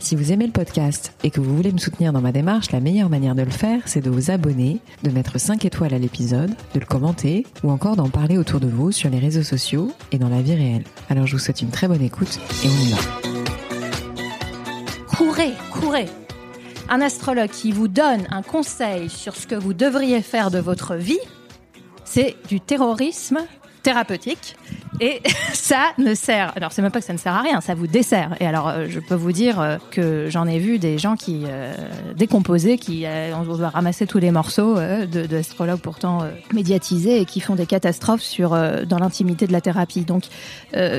Si vous aimez le podcast et que vous voulez me soutenir dans ma démarche, la meilleure manière de le faire, c'est de vous abonner, de mettre 5 étoiles à l'épisode, de le commenter ou encore d'en parler autour de vous sur les réseaux sociaux et dans la vie réelle. Alors je vous souhaite une très bonne écoute et on y va. Courez, courez Un astrologue qui vous donne un conseil sur ce que vous devriez faire de votre vie, c'est du terrorisme thérapeutique. Et ça ne sert. Alors, c'est même pas que ça ne sert à rien, ça vous dessert. Et alors, euh, je peux vous dire euh, que j'en ai vu des gens qui euh, décomposaient, qui on doit ramasser tous les morceaux de d'astrologues pourtant médiatisés et qui font des catastrophes sur dans l'intimité de la thérapie. Donc,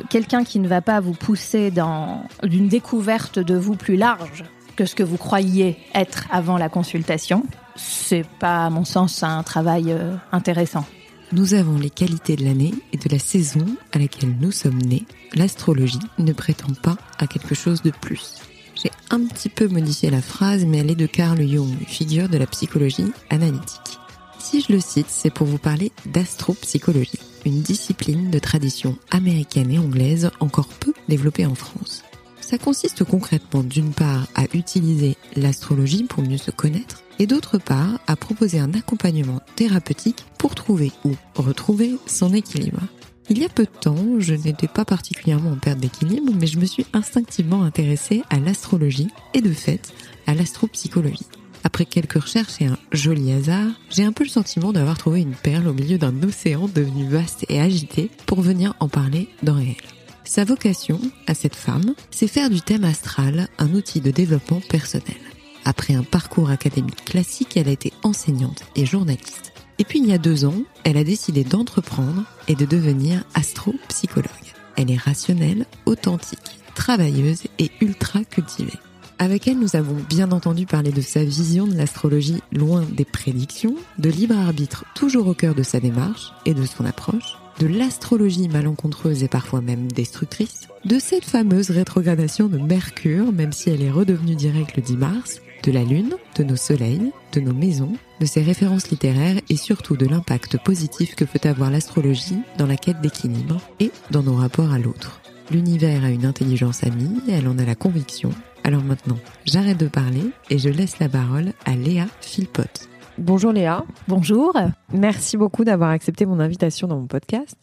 quelqu'un qui ne va pas vous pousser dans une découverte de vous plus large que ce que vous croyiez être avant la consultation, c'est pas, à mon sens, un travail intéressant. Nous avons les qualités de l'année et de la saison à laquelle nous sommes nés. L'astrologie ne prétend pas à quelque chose de plus. J'ai un petit peu modifié la phrase, mais elle est de Carl Jung, figure de la psychologie analytique. Si je le cite, c'est pour vous parler d'astropsychologie, une discipline de tradition américaine et anglaise encore peu développée en France. Ça consiste concrètement d'une part à utiliser l'astrologie pour mieux se connaître et d'autre part à proposer un accompagnement thérapeutique pour trouver ou retrouver son équilibre. Il y a peu de temps, je n'étais pas particulièrement en perte d'équilibre, mais je me suis instinctivement intéressée à l'astrologie et de fait à l'astropsychologie. Après quelques recherches et un joli hasard, j'ai un peu le sentiment d'avoir trouvé une perle au milieu d'un océan devenu vaste et agité pour venir en parler dans réel. Sa vocation, à cette femme, c'est faire du thème astral un outil de développement personnel. Après un parcours académique classique, elle a été enseignante et journaliste. Et puis il y a deux ans, elle a décidé d'entreprendre et de devenir astropsychologue. Elle est rationnelle, authentique, travailleuse et ultra cultivée. Avec elle, nous avons bien entendu parler de sa vision de l'astrologie loin des prédictions, de libre arbitre toujours au cœur de sa démarche et de son approche, de l'astrologie malencontreuse et parfois même destructrice, de cette fameuse rétrogradation de Mercure, même si elle est redevenue directe le 10 mars, de la Lune, de nos soleils, de nos maisons, de ses références littéraires et surtout de l'impact positif que peut avoir l'astrologie dans la quête d'équilibre et dans nos rapports à l'autre. L'univers a une intelligence amie, elle en a la conviction. Alors maintenant, j'arrête de parler et je laisse la parole à Léa Philpott. Bonjour Léa. Bonjour. Merci beaucoup d'avoir accepté mon invitation dans mon podcast.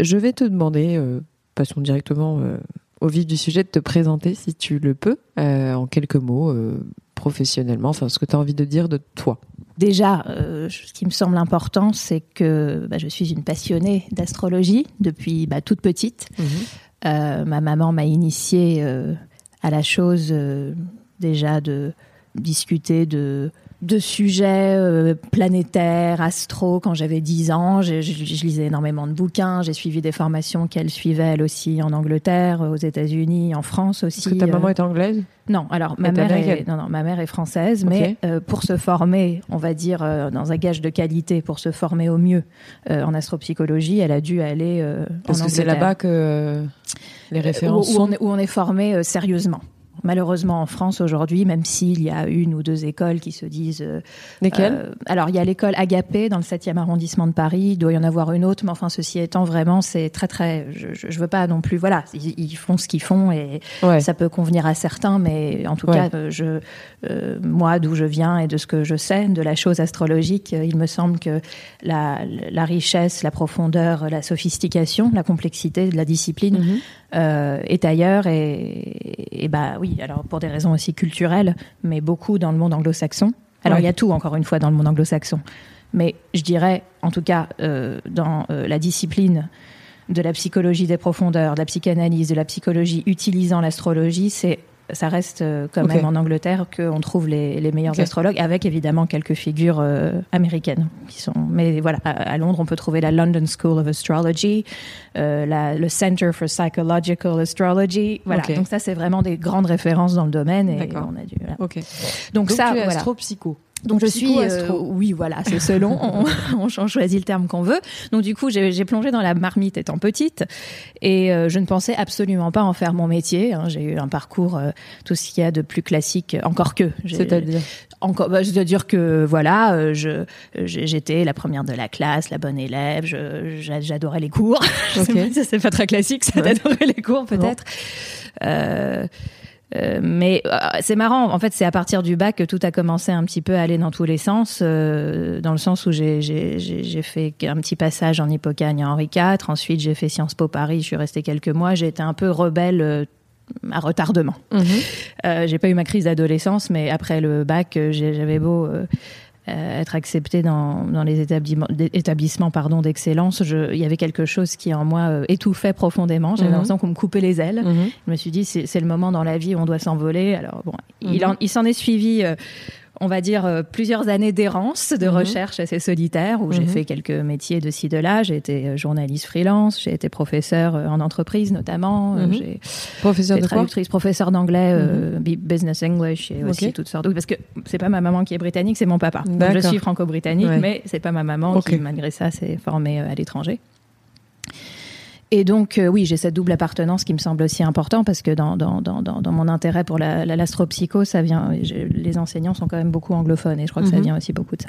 Je vais te demander, euh, passons directement euh, au vif du sujet, de te présenter si tu le peux, euh, en quelques mots, professionnellement, enfin ce que tu as envie de dire de toi. Déjà, ce qui me semble important, c'est que bah, je suis une passionnée d'astrologie depuis bah, toute petite. Mhm. ma maman m'a initiée à la chose déjà de discuter de de sujets euh, planétaires, astro, quand j'avais 10 ans. Je, lisais énormément de bouquins. J'ai suivi des formations qu'elle suivait, elle aussi, en Angleterre, aux États-Unis, en France aussi. Est-ce que ta maman est anglaise? Non, alors ma mère, est, non, non, ma mère est française, mais euh, pour se former, on va dire, euh, dans un gage de qualité, pour se former au mieux en astropsychologie, elle a dû aller Parce que c'est là-bas que les références où, on est, où on est formé sérieusement malheureusement en France aujourd'hui, même s'il y a une ou deux écoles qui se disent. Euh, Lesquelles? euh, Alors il y a l'école Agapé dans le 7e arrondissement de Paris. Il doit y en avoir une autre, mais enfin ceci étant vraiment, c'est très très. Je, je, veux pas non plus. Voilà, ils, font ce qu'ils font et ça peut convenir à certains, mais en tout cas, euh, moi d'où je viens et de ce que je sais de la chose astrologique, il me semble que la, la richesse, la profondeur, la sophistication, la complexité de la discipline mhm. est ailleurs et, et bah oui, alors pour des raisons aussi culturelles, mais beaucoup dans le monde anglo-saxon. Alors il y a tout, encore une fois, dans le monde anglo-saxon. Mais je dirais, en tout cas, euh, dans euh, la discipline de la psychologie des profondeurs, de la psychanalyse, de la psychologie utilisant l'astrologie, c'est ça reste euh, quand même en Angleterre qu'on trouve les, les meilleurs astrologues, avec évidemment quelques figures euh, américaines qui sont. Mais voilà, à, Londres, on peut trouver la London School of Astrology, euh, la, le Center for Psychological Astrology. Voilà, donc ça, c'est vraiment des grandes références dans le domaine. Et on a dû, Donc, Donc ça, tu es astropsycho. Donc je suis, euh, oui, voilà, c'est selon, on, on, choisit le terme qu'on veut. Donc du coup, j'ai plongé dans la marmite étant petite, et euh, je ne pensais absolument pas en faire mon métier. Hein. J'ai eu un parcours, euh, tout ce qu'il y a de plus classique, encore que. C'est-à-dire? encore, bah, c'est-à-dire que voilà, je j'étais la première de la classe, la bonne élève, j'adorais les cours. Okay. c'est pas très classique, ça d'adorer les cours peut-être. Euh, mais euh, c'est marrant, en fait, c'est à partir du bac que tout a commencé un petit peu à aller dans tous les sens, euh, dans le sens où j'ai fait un petit passage en Hippocagne à Henri IV, ensuite j'ai fait Sciences Po Paris, je suis restée quelques mois, j'ai été un peu rebelle à retardement. Mhm. j'ai pas eu ma crise d'adolescence, mais après le bac, j'avais beau euh, être accepté dans, dans les établissements, établissements pardon d'excellence, il y avait quelque chose qui en moi euh, étouffait profondément. J'avais mhm. l'impression qu'on me coupait les ailes. Mhm. Je me suis dit c'est le moment dans la vie où on doit s'envoler. Alors bon, il, mhm. il s'en est suivi. On va dire, euh, plusieurs années d'errance, de mhm. recherche assez solitaire, où j'ai mhm. fait quelques métiers de ci, de là. J'ai été euh, journaliste freelance, j'ai été professeur euh, en entreprise notamment. Mhm. J'ai professeur de traductrice, professeur d'anglais, business English et aussi toutes sortes. Parce que c'est pas ma maman qui est britannique, c'est mon papa. je suis franco-britannique, mais c'est pas ma maman qui, malgré ça, s'est formée à l'étranger. Et donc, euh, oui, j'ai cette double appartenance qui me semble aussi important parce que dans, dans, dans, dans mon intérêt pour la, l'astropsycho, ça vient. Les enseignants sont quand même beaucoup anglophones et je crois que ça mhm. vient aussi beaucoup de ça.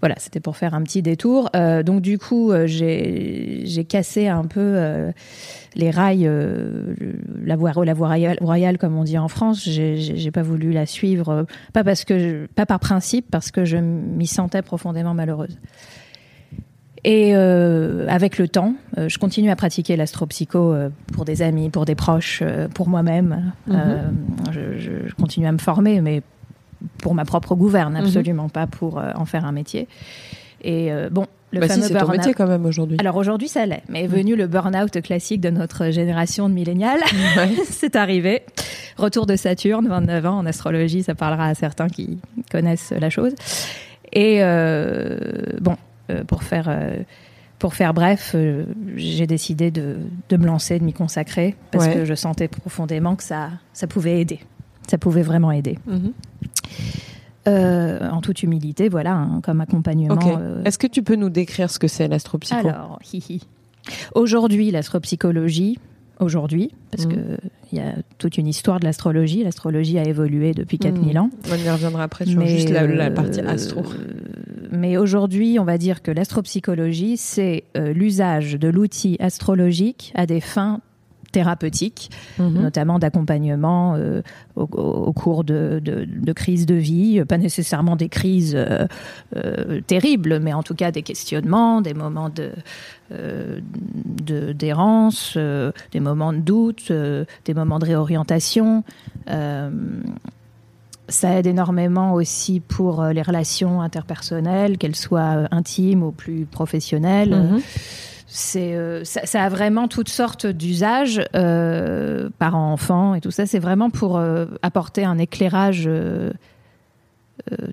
Voilà, c'était pour faire un petit détour. Euh, donc, du coup, euh, j'ai, j'ai cassé un peu euh, les rails, euh, la voie, la voie royale, comme on dit en France. J'ai, j'ai pas voulu la suivre, pas parce que, pas par principe, parce que je m'y sentais profondément malheureuse. Et euh, avec le temps, euh, je continue à pratiquer l'astropsycho euh, pour des amis, pour des proches, pour moi-même. Mhm. Je, je, continue à me former, mais pour ma propre gouverne, mhm. absolument pas pour en faire un métier. Et bon, le bah fameux si, c'est ton métier quand même aujourd'hui. Alors aujourd'hui, ça l'est. Mais est venu le burn-out classique de notre génération de millénials. c'est arrivé. Retour de Saturne, 29 ans en astrologie, ça parlera à certains qui connaissent la chose. Et euh, bon, pour faire euh, pour faire bref, euh, j'ai décidé de, de, me lancer, de m'y consacrer, parce que je sentais profondément que ça, ça pouvait aider. Ça pouvait vraiment aider. Mhm. en toute humilité, voilà, hein, comme accompagnement. Est-ce que tu peux nous décrire ce que c'est l'astropsycho? Alors, aujourd'hui, l'astropsychologie, aujourd'hui, parce mhm. que il y a toute une histoire de l'astrologie. L'astrologie a évolué depuis 4000 mhm. ans. On y reviendra après sur juste la, partie astro mais aujourd'hui, on va dire que l'astropsychologie, c'est euh, l'usage de l'outil astrologique à des fins thérapeutiques, mhm. notamment d'accompagnement euh, au, cours de, de, crises de vie, pas nécessairement des crises euh, terribles, mais en tout cas des questionnements, des moments de d'errance, des moments de doute, des moments de réorientation ça aide énormément aussi pour euh, les relations interpersonnelles, qu'elles soient euh, intimes ou plus professionnelles. Mhm. C'est, euh, ça, a vraiment toutes sortes d'usages, euh, parents, enfants et tout ça. C'est vraiment pour apporter un éclairage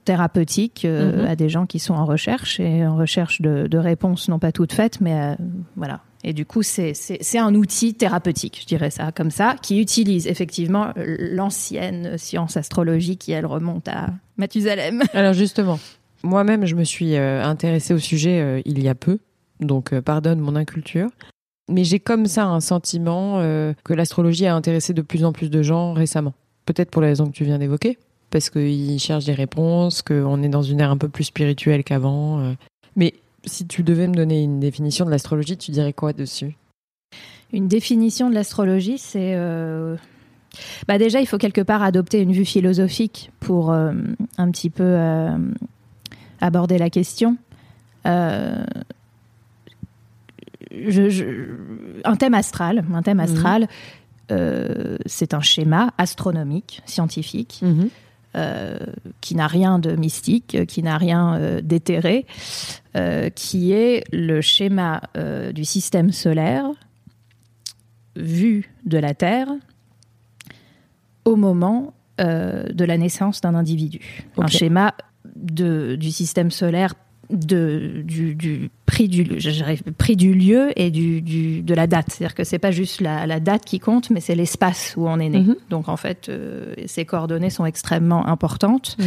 thérapeutique mhm. à des gens qui sont en recherche et en recherche de, de réponses non pas toutes faites, mais voilà, et du coup, c'est un outil thérapeutique, je dirais ça comme ça, qui utilise effectivement l'ancienne science astrologique qui, elle, remonte à Mathusalem. Alors justement, moi-même, je me suis euh, intéressée au sujet euh, il y a peu, donc euh, pardonne mon inculture. Mais j'ai comme ça un sentiment que l'astrologie a intéressé de plus en plus de gens récemment. Peut-être pour la raison que tu viens d'évoquer, parce qu'ils cherchent des réponses, qu'on est dans une ère un peu plus spirituelle qu'avant. Mais si tu devais me donner une définition de l'astrologie, tu dirais quoi dessus? Une définition de l'astrologie, c'est... Euh, bah déjà, il faut quelque part adopter une vue philosophique pour euh, un petit peu euh, aborder la question. un thème astral, un thème mhm. astral, c'est un schéma astronomique, scientifique, mhm. Euh, qui n'a rien de mystique, qui n'a rien euh, d'éthéré, euh, qui est le schéma du système solaire vu de la Terre au moment de la naissance d'un individu. Un schéma de, du système solaire de, du, prix du, prix du lieu et du, du de la date. C'est-à-dire que c'est pas juste la, la, date qui compte, mais c'est l'espace où on est né. Mhm. Donc en fait, euh, ces coordonnées sont extrêmement importantes. Mhm.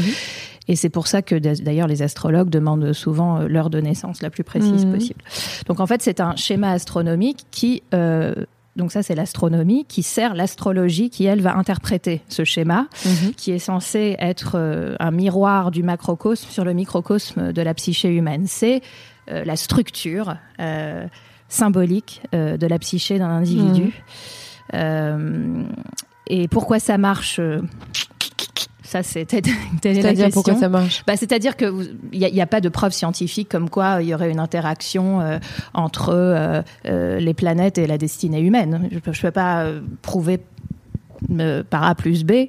Et c'est pour ça que d'ailleurs les astrologues demandent souvent euh, l'heure de naissance la plus précise mhm. possible. Donc en fait, c'est un schéma astronomique qui euh, donc ça, c'est l'astronomie qui sert l'astrologie qui, elle, va interpréter ce schéma, qui est censé être euh, un miroir du macrocosme sur le microcosme de la psyché humaine. C'est la structure euh, symbolique de la psyché d'un individu. Mhm. et pourquoi ça marche ça, c'était C'est-à-dire pourquoi ça marche? Bah, C'est-à-dire qu'il n'y a, pas de preuve scientifique comme quoi il y aurait une interaction euh, entre euh, euh, les planètes et la destinée humaine. Je ne peux, pas prouver par A plus B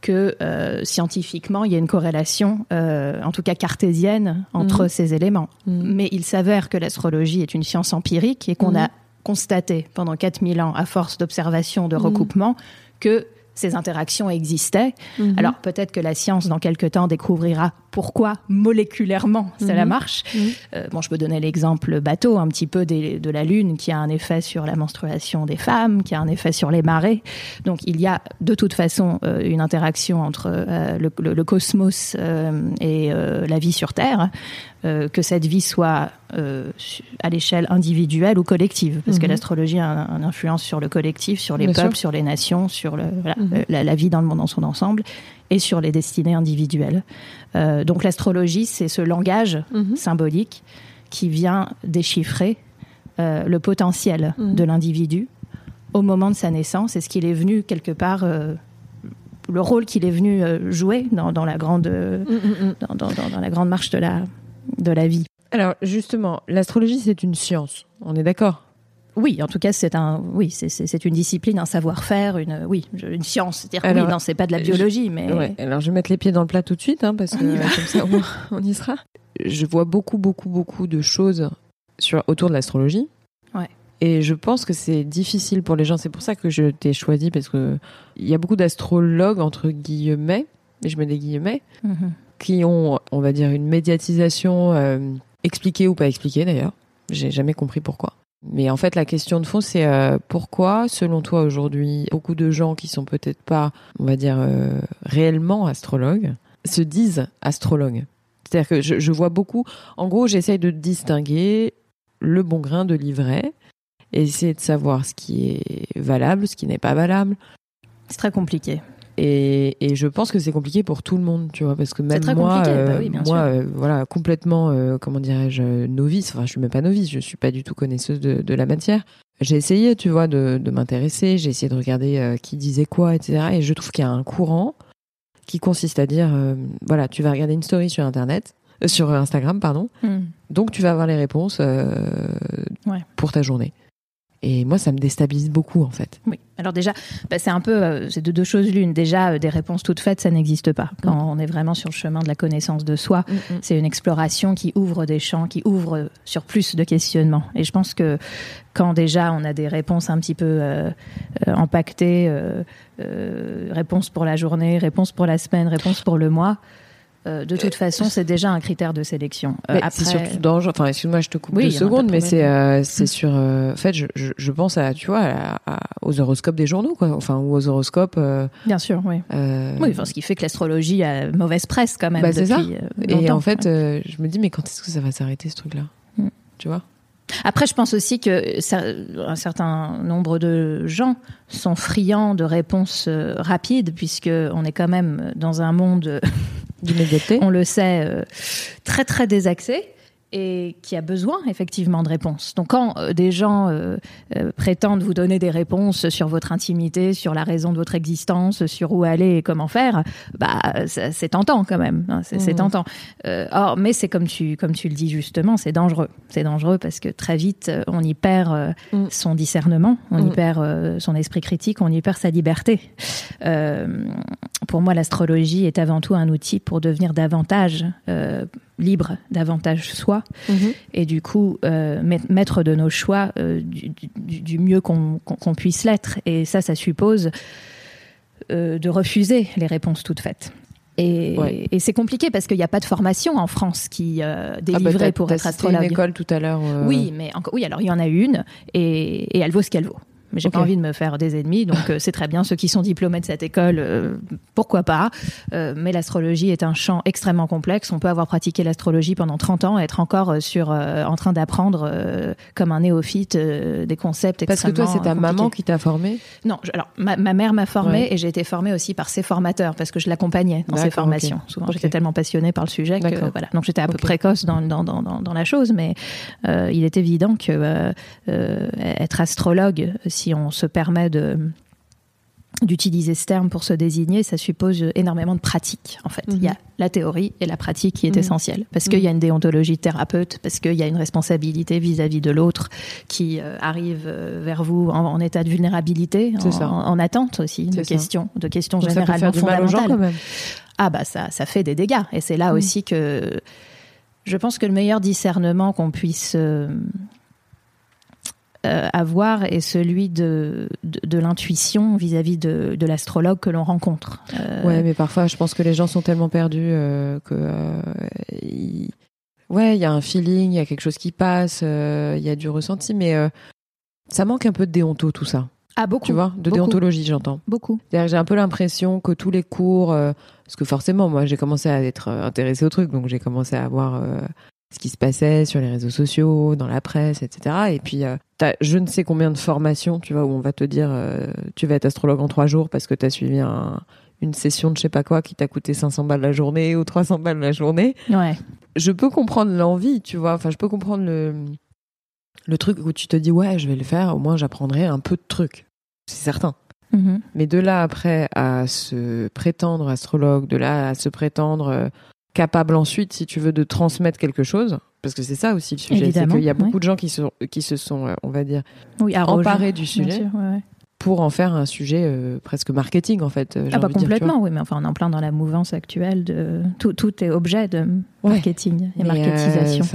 que scientifiquement il y a une corrélation, en tout cas cartésienne, entre mhm. ces éléments. Mhm. Mais il s'avère que l'astrologie est une science empirique et qu'on mhm. a constaté pendant 4000 ans, à force d'observation, de recoupement, que ces interactions existaient. Mhm. Alors peut-être que la science, dans quelques temps, découvrira pourquoi moléculairement cela mhm. marche. Mhm. Euh, bon, je peux donner l'exemple bateau, un petit peu de la Lune, qui a un effet sur la menstruation des femmes, qui a un effet sur les marées. Donc il y a de toute façon euh, une interaction entre euh, le, cosmos et la vie sur Terre. Que cette vie soit à l'échelle individuelle ou collective, parce que l'astrologie a une influence sur le collectif, sur les peuples, sur les nations, sur le, la, la, vie dans le monde dans son ensemble et sur les destinées individuelles. Euh, donc l'astrologie, c'est ce langage mhm. symbolique qui vient déchiffrer euh, le potentiel mhm. de l'individu au moment de sa naissance et ce qu'il est venu quelque part, euh, le rôle qu'il est venu jouer dans, dans la grande, mhm, dans, dans, dans, la grande marche de la, de la vie. Alors justement, l'astrologie, c'est une science, on est d'accord? Oui, en tout cas, c'est un, oui, c'est une discipline, un savoir-faire, une, oui, une science. C'est-à-dire oui, non, c'est pas de la biologie, mais. alors, je vais mettre les pieds dans le plat tout de suite, hein, parce que comme ça, on, y sera. Je vois beaucoup, beaucoup, beaucoup de choses sur autour de l'astrologie. Ouais. Et je pense que c'est difficile pour les gens. C'est pour ça que je t'ai choisi parce que il y a beaucoup d'astrologues entre guillemets, et je mets des guillemets, mm-hmm. Qui ont, on va dire, une médiatisation euh, expliquée ou pas expliquée d'ailleurs. J'ai jamais compris pourquoi. Mais en fait, la question de fond, c'est euh, pourquoi, selon toi, aujourd'hui, beaucoup de gens qui sont peut-être pas, on va dire, euh, réellement astrologues, se disent astrologues? C'est-à-dire que je, vois beaucoup. En gros, j'essaye de distinguer le bon grain de l'ivraie et essayer de savoir ce qui est valable, ce qui n'est pas valable. C'est très compliqué. Et, et, je pense que c'est compliqué pour tout le monde, tu vois, parce que même moi, bah euh, moi, euh, voilà, complètement, euh, comment dirais-je, novice. Enfin, je suis même pas novice, je suis pas du tout connaisseuse de, de la matière. J'ai essayé, tu vois, de, de m'intéresser. J'ai essayé de regarder qui disait quoi, etc. Et je trouve qu'il y a un courant qui consiste à dire, voilà, tu vas regarder une story sur Internet, sur Instagram, pardon. Hmm. Donc tu vas avoir les réponses ouais. pour ta journée. Et moi, ça me déstabilise beaucoup, en fait. Oui. Alors déjà, bah, c'est un peu, euh, c'est de deux choses l'une. Déjà, euh, des réponses toutes faites, ça n'existe pas. Quand mm. on est vraiment sur le chemin de la connaissance de soi, mm, mm. c'est une exploration qui ouvre des champs, qui ouvre sur plus de questionnements. Et je pense que quand déjà on a des réponses un petit peu euh, euh impactées, réponses pour la journée, réponses pour la semaine, réponses pour le mois, euh, de toute façon, c'est déjà un critère de sélection. Euh, après... Surtout dangereux. Enfin, excuse-moi, je te coupe deux secondes, mais c'est euh, c'est sur. en fait, je, je, pense à tu vois aux horoscopes des journaux, quoi. Enfin, ou aux horoscopes. Bien sûr, oui. Oui, enfin, ce qui fait que l'astrologie a mauvaise presse quand même. Bah, c'est ça. Et en fait, je me dis, mais quand est-ce que ça va s'arrêter ce truc-là? Mm. Tu vois? Après, je pense aussi que un certain nombre de gens sont friands de réponses rapides, puisque on est quand même dans un monde on le sait, euh, très très désaxé et qui a besoin effectivement de réponses. Donc quand euh, des gens euh, prétendent vous donner des réponses sur votre intimité, sur la raison de votre existence, sur où aller et comment faire, bah c'est tentant quand même. Hein, c'est mmh. tentant. or, mais c'est comme tu comme tu le dis justement, c'est dangereux. C'est dangereux parce que très vite on y perd mmh. son discernement, on y mmh. perd son esprit critique, on y perd sa liberté pour moi, l'astrologie est avant tout un outil pour devenir davantage euh, libre, davantage soi, mhm. et du coup, euh, mettre de nos choix euh, du, mieux qu'on puisse l'être. Et ça, ça suppose de refuser les réponses toutes faites. Et, et c'est compliqué parce qu'il n'y a pas de formation en France qui euh, délivrait ah bah pour être astrologue. une école tout à l'heure. Oui, mais encore, oui, alors il y en a une et, et elle vaut ce qu'elle vaut mais j'ai pas envie de me faire des ennemis, donc euh, c'est très bien. Ceux qui sont diplômés de cette école, euh, pourquoi pas. Euh, Mais l'astrologie est un champ extrêmement complexe. On peut avoir pratiqué l'astrologie pendant 30 ans et être encore sur, en train d'apprendre comme un néophyte des concepts Parce que toi, c'est ta maman qui t'a formé Non, alors ma, mère m'a formée et j'ai été formée aussi par ses formateurs parce que je l'accompagnais dans ses formations. Souvent, j'étais tellement passionnée par le sujet que voilà. Donc j'étais un peu précoce dans, dans, dans, dans, la chose, mais il est évident que être astrologue, si on se permet de d'utiliser ce terme pour se désigner, ça suppose énormément de pratique, en fait. Il y a mhm. la théorie et la pratique qui est mhm. essentielle. Parce qu'il y a mhm. une déontologie de thérapeute, parce qu'il y a une responsabilité vis-à-vis de l'autre qui euh, arrive euh, vers vous en, état de vulnérabilité, en, attente aussi de questions, de questions généralement fondamentales. Ah bah ça, ça fait des dégâts. Et c'est là aussi que je pense que le meilleur discernement qu'on puisse... Euh, avoir est celui de, de, l'intuition vis-à-vis de, de l'astrologue que l'on rencontre. Euh... Ouais, mais parfois, je pense que les gens sont tellement perdus euh, que. Euh, ouais, il y a un feeling, il y a quelque chose qui passe, il y a du ressenti, mais ça manque un peu de déonto, tout ça. Ah, beaucoup. Tu vois, de déontologie, j'entends. Beaucoup. J'ai un peu l'impression que tous les cours, parce que forcément, moi, j'ai commencé à être intéressée au truc, donc j'ai commencé à avoir ce qui se passait sur les réseaux sociaux, dans la presse, etc. Et puis, euh, tu as je ne sais combien de formations, tu vois, où on va te dire, euh, tu vas être astrologue en trois jours parce que tu as suivi un, une session de je sais pas quoi qui t'a coûté 500 balles la journée ou 300 balles la journée. Ouais. Je peux comprendre l'envie, tu vois. Enfin, je peux comprendre le, le truc où tu te dis, ouais, je vais le faire, au moins j'apprendrai un peu de trucs. C'est certain. Mm-hmm. Mais de là après à se prétendre astrologue, de là à se prétendre euh, capable ensuite, si tu veux, de transmettre quelque chose. Parce que c'est ça aussi le sujet, c'est qu'il y a beaucoup de gens qui, sont, qui se sont, euh, on va dire, emparés du sujet. Pour en faire un sujet euh, presque marketing en fait. Euh, ah bah complètement, oui, mais enfin on est en plein dans la mouvance actuelle de tout, tout est objet de marketing et marketisation.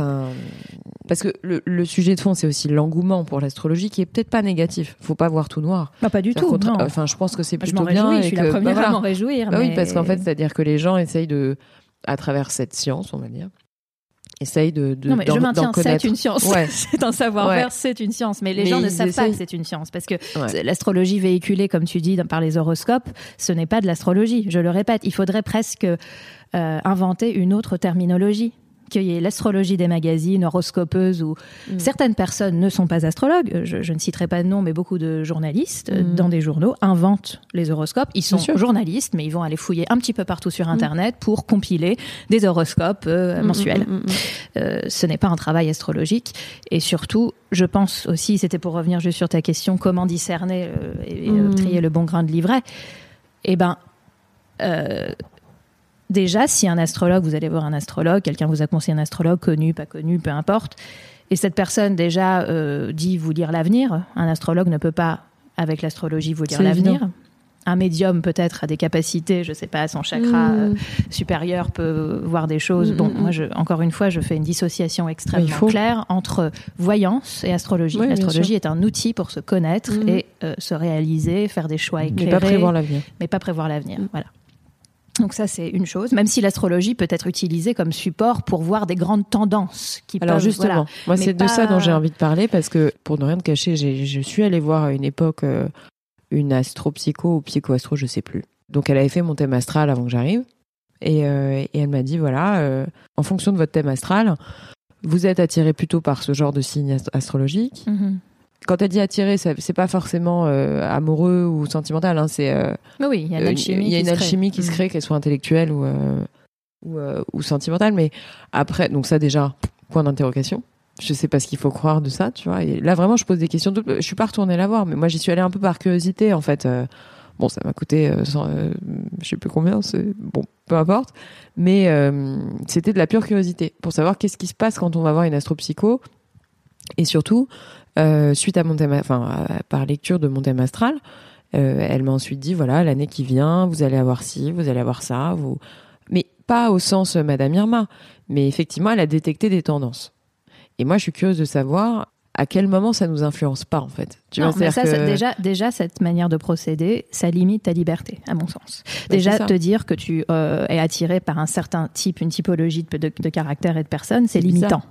parce que le, le, sujet de fond c'est aussi l'engouement pour l'astrologie qui est peut-être pas négatif. Faut pas voir tout noir. Ah, pas du tout. Enfin je pense que c'est plutôt bien. je suis la première bah, à m'en réjouir. Bah oui parce qu'en fait c'est à dire que les gens essayent de à travers cette science, on va dire, essaye de, de non mais je maintiens c'est une science. Ouais. c'est un savoir-faire c'est une science. Mais les gens ne savent pas que c'est une science parce que l'astrologie véhiculée comme tu dis par les horoscopes ce n'est pas de l'astrologie je le répète. Il faudrait presque euh, inventer une autre terminologie qu'il y ait l'astrologie des magazines, horoscopeuses, ou mm. certaines personnes ne sont pas astrologues, je, ne citerai pas de nom, mais beaucoup de journalistes mm. dans des journaux inventent les horoscopes. Ils sont journalistes, mais ils vont aller fouiller un petit peu partout sur mm. Internet pour compiler des horoscopes euh, mensuels. Euh, ce n'est pas un travail astrologique. Et surtout, je pense aussi, c'était pour revenir juste sur ta question, comment discerner euh, et, trier le bon grain de livret Eh ben, déjà, si un astrologue, vous allez voir un astrologue, quelqu'un vous a conseillé un astrologue, connu, pas connu, peu importe, et cette personne déjà euh, dit vous lire l'avenir, un astrologue ne peut pas, avec l'astrologie, vous lire l'avenir. Un médium peut-être a des capacités, je sais pas, son chakra hmm. euh, supérieur peut voir des choses. Hmm, bon, hmm, moi, je, encore une fois, je fais une dissociation extrêmement claire entre voyance et astrologie. L'astrologie est un outil pour se connaître et euh, se réaliser, faire des choix éclairés. Mais pas prévoir l'avenir. Mais pas prévoir l'avenir, voilà. Donc ça, c'est une chose, même si l'astrologie peut être utilisée comme support pour voir des grandes tendances qui Alors justement, moi c'est de ça dont j'ai envie de parler parce que pour ne rien te cacher, je suis allée voir à une époque euh, une astropsycho ou psychoastro, je sais plus. Donc elle avait fait mon thème astral avant que j'arrive et, euh, et, elle m'a dit voilà, euh, en fonction de votre thème astral, vous êtes attiré plutôt par ce genre de signe astrologique. Mm-hmm quand elle dit attirer, c'est pas forcément euh, amoureux ou sentimental. Hein, c'est euh, oui, il y a une alchimie, il y a une alchimie qui se crée, mm. qu'elle soit intellectuelle ou euh, ou, ou, sentimentale. Mais après, donc ça déjà point d'interrogation. Je sais pas ce qu'il faut croire de ça, tu vois. Et là vraiment, je pose des questions. Je suis pas retournée la voir, mais moi j'y suis allée un peu par curiosité en fait. bon, ça m'a coûté, je sais plus combien, c'est bon, peu importe. Mais c'était de la pure curiosité pour savoir qu'est-ce qui se passe quand on va voir une astropsycho et surtout euh, suite à mon thème, enfin par lecture de mon thème astral, euh, elle m'a ensuite dit voilà l'année qui vient, vous allez avoir ci, vous allez avoir ça, vous, mais pas au sens euh, Madame Irma, mais effectivement elle a détecté des tendances. Et moi je suis curieuse de savoir à quel moment ça nous influence pas en fait tu vois, ça, déjà, déjà cette manière de procéder, ça limite ta liberté, à mon sens. Bah, déjà, te dire que tu euh, es attiré par un certain type, une typologie de, de, caractère et de personne, c'est limitant.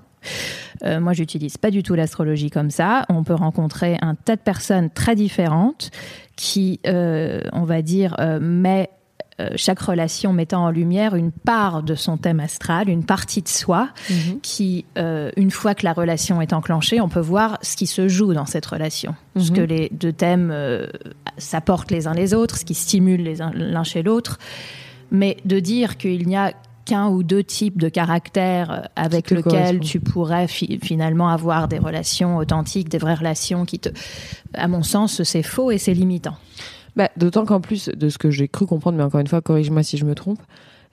Euh, moi, j'utilise pas du tout l'astrologie comme ça. On peut rencontrer un tas de personnes très différentes qui, euh, on va dire, euh, met euh, chaque relation mettant en lumière une part de son thème astral, une partie de soi, mhm. qui, euh, une fois que la relation est enclenchée, on peut voir ce qui se joue dans cette relation, ce mhm. que les deux thèmes euh, s'apportent les uns les autres, ce qui stimule l'un chez l'autre. Mais de dire qu'il n'y a qu'un ou deux types de caractères avec lesquels tu pourrais finalement avoir des relations authentiques, des vraies relations qui te... À mon sens, c'est faux et c'est limitant. Bah, D'autant qu'en plus de ce que j'ai cru comprendre, mais encore une fois, corrige-moi si je me trompe,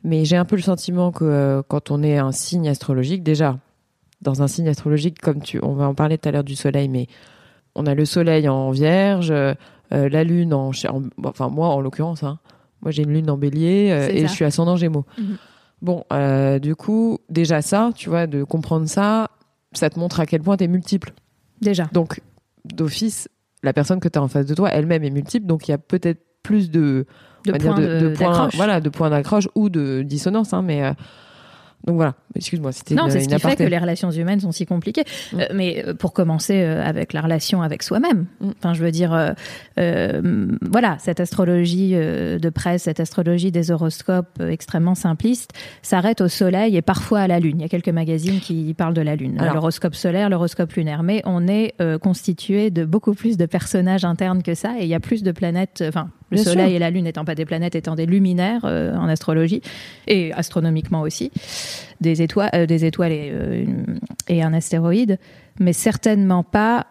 mais j'ai un peu le sentiment que euh, quand on est un signe astrologique, déjà, dans un signe astrologique, comme tu, on va en parler tout à l'heure du soleil, mais on a le soleil en vierge, euh, la lune en, Enfin, moi, en l'occurrence, hein, moi j'ai une lune en bélier euh, et je suis ascendant gémeaux. Mhm. Bon, du coup, déjà ça, tu vois, de comprendre ça, ça te montre à quel point tu es multiple. Déjà. Donc, d'office, la personne que tu as en face de toi elle-même est multiple, donc il y a peut-être plus de, de points d'accroche. voilà, de points d'accroche ou de dissonance, hein, mais euh, donc voilà, excuse-moi, c'était Non, c'est ce qui fait que les relations humaines sont si compliquées. Mm. Euh, mais euh, pour commencer euh, avec la relation avec soi-même. Mm. Enfin, je veux dire, voilà, cette astrologie de presse, cette astrologie des horoscopes extrêmement simpliste, s'arrête au soleil et parfois à la lune. Il y a quelques magazines qui parlent de la lune. L'horoscope solaire, l'horoscope lunaire. Mais on est constitué de beaucoup plus de personnages internes que ça et il y a plus de planètes, enfin, le Soleil et la Lune n'étant pas des planètes, étant des luminaires en astrologie et astronomiquement aussi, des étoiles, euh, des étoiles et, euh, et, un astéroïde, mais certainement pas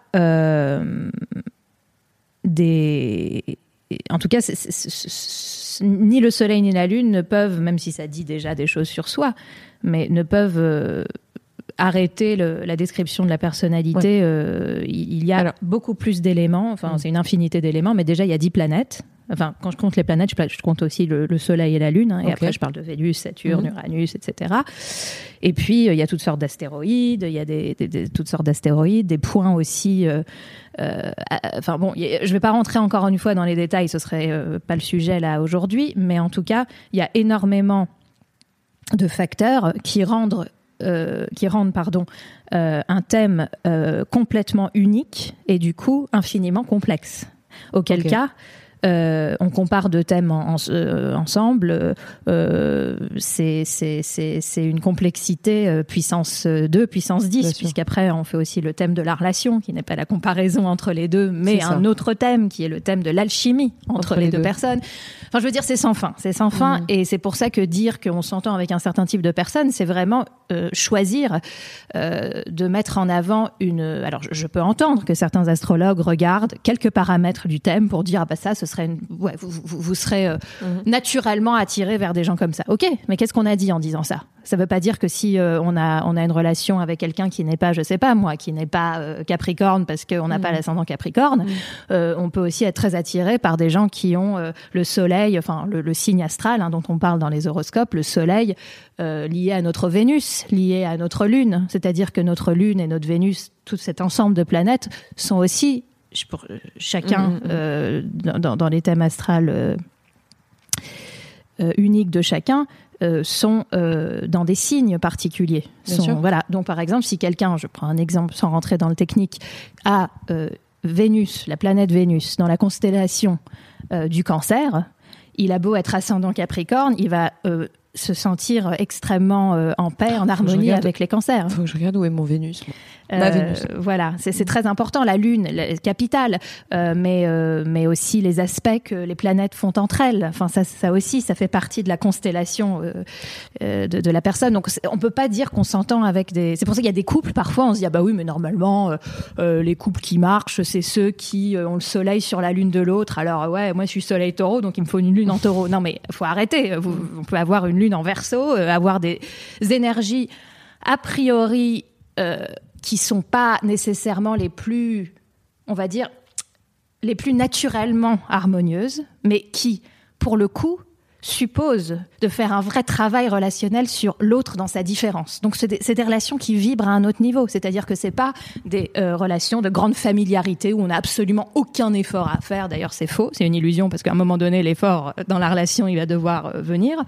des. En tout cas, ni le Soleil ni la Lune ne peuvent, même si ça dit déjà des choses sur soi, mais ne peuvent arrêter la description de la personnalité. il y a beaucoup plus d'éléments, enfin, mm. c'est une infinité d'éléments, mais déjà, il y a dix planètes. Enfin, quand je compte les planètes, je, compte aussi le, Soleil et la Lune. Hein, et après, je parle de Vénus, Saturne, mhm. Uranus, etc. Et puis, euh, il y a toutes sortes d'astéroïdes. Il y a des, toutes sortes d'astéroïdes, des points aussi. Euh, euh, enfin bon, je ne vais pas rentrer encore une fois dans les détails. Ce serait pas le sujet là aujourd'hui. Mais en tout cas, il y a énormément de facteurs qui rendent qui rendent pardon, un thème complètement unique et du coup infiniment complexe. Auquel cas, euh, on compare deux thèmes euh, ensemble. Euh, c'est une complexité puissance 2, puissance 10, puisqu'après on fait aussi le thème de la relation, qui n'est pas la comparaison entre les deux, mais un autre thème qui est le thème de l'alchimie entre, les, deux, personnes. Enfin, je veux dire, c'est sans fin. C'est sans fin. Mm. Et c'est pour ça que dire qu'on s'entend avec un certain type de personnes, c'est vraiment choisir de mettre en avant une. Alors, je, peux entendre que certains astrologues regardent quelques paramètres du thème pour dire, ah bah ça, ce serait vous, serez euh, mhm. naturellement attiré vers des gens comme ça. Ok, mais qu'est-ce qu'on a dit en disant ça? Ça ne veut pas dire que si euh, on a on a une relation avec quelqu'un qui n'est pas, je sais pas moi, qui n'est pas euh, Capricorne parce qu'on n'a pas mhm. l'ascendant Capricorne, mhm. on peut aussi être très attiré par des gens qui ont le Soleil, enfin le, signe astral hein, dont on parle dans les horoscopes, le Soleil lié à notre Vénus, lié à notre Lune. C'est-à-dire que notre Lune et notre Vénus, tout cet ensemble de planètes sont aussi pour chacun mm, mm, mm. Euh, dans, les thèmes astrales euh, euh, uniques de chacun sont dans des signes particuliers. Voilà. Donc par exemple, si quelqu'un, je prends un exemple sans rentrer dans le technique, a Vénus, la planète Vénus, dans la constellation du Cancer, il a beau être ascendant Capricorne, il va se sentir extrêmement en paix, en harmonie avec les cancers. Il faut que je regarde où est mon Vénus. Euh, voilà, c'est très important. La Lune, la capitale, euh, mais, euh, mais aussi les aspects que les planètes font entre elles. Enfin, ça, ça aussi, ça fait partie de la constellation de, de, la personne. Donc, on peut pas dire qu'on s'entend avec des. C'est pour ça qu'il y a des couples. Parfois, on se dit ah bah oui, mais normalement, les couples qui marchent, c'est ceux qui ont le Soleil sur la Lune de l'autre. Alors ouais, moi je suis Soleil Taureau, donc il me faut une Lune en Taureau. Non, mais faut arrêter. Vous, on peut avoir une Lune en Verseau, avoir des énergies a priori qui sont pas nécessairement les plus, on va dire, les plus naturellement harmonieuses, mais qui, pour le coup, suppose de faire un vrai travail relationnel sur l'autre dans sa différence. Donc c'est des, relations qui vibrent à un autre niveau, c'est-à-dire que c'est pas des euh, relations de grande familiarité où on n'a absolument aucun effort à faire. D'ailleurs c'est faux, c'est une illusion parce qu'à un moment donné l'effort dans la relation il va devoir euh, venir.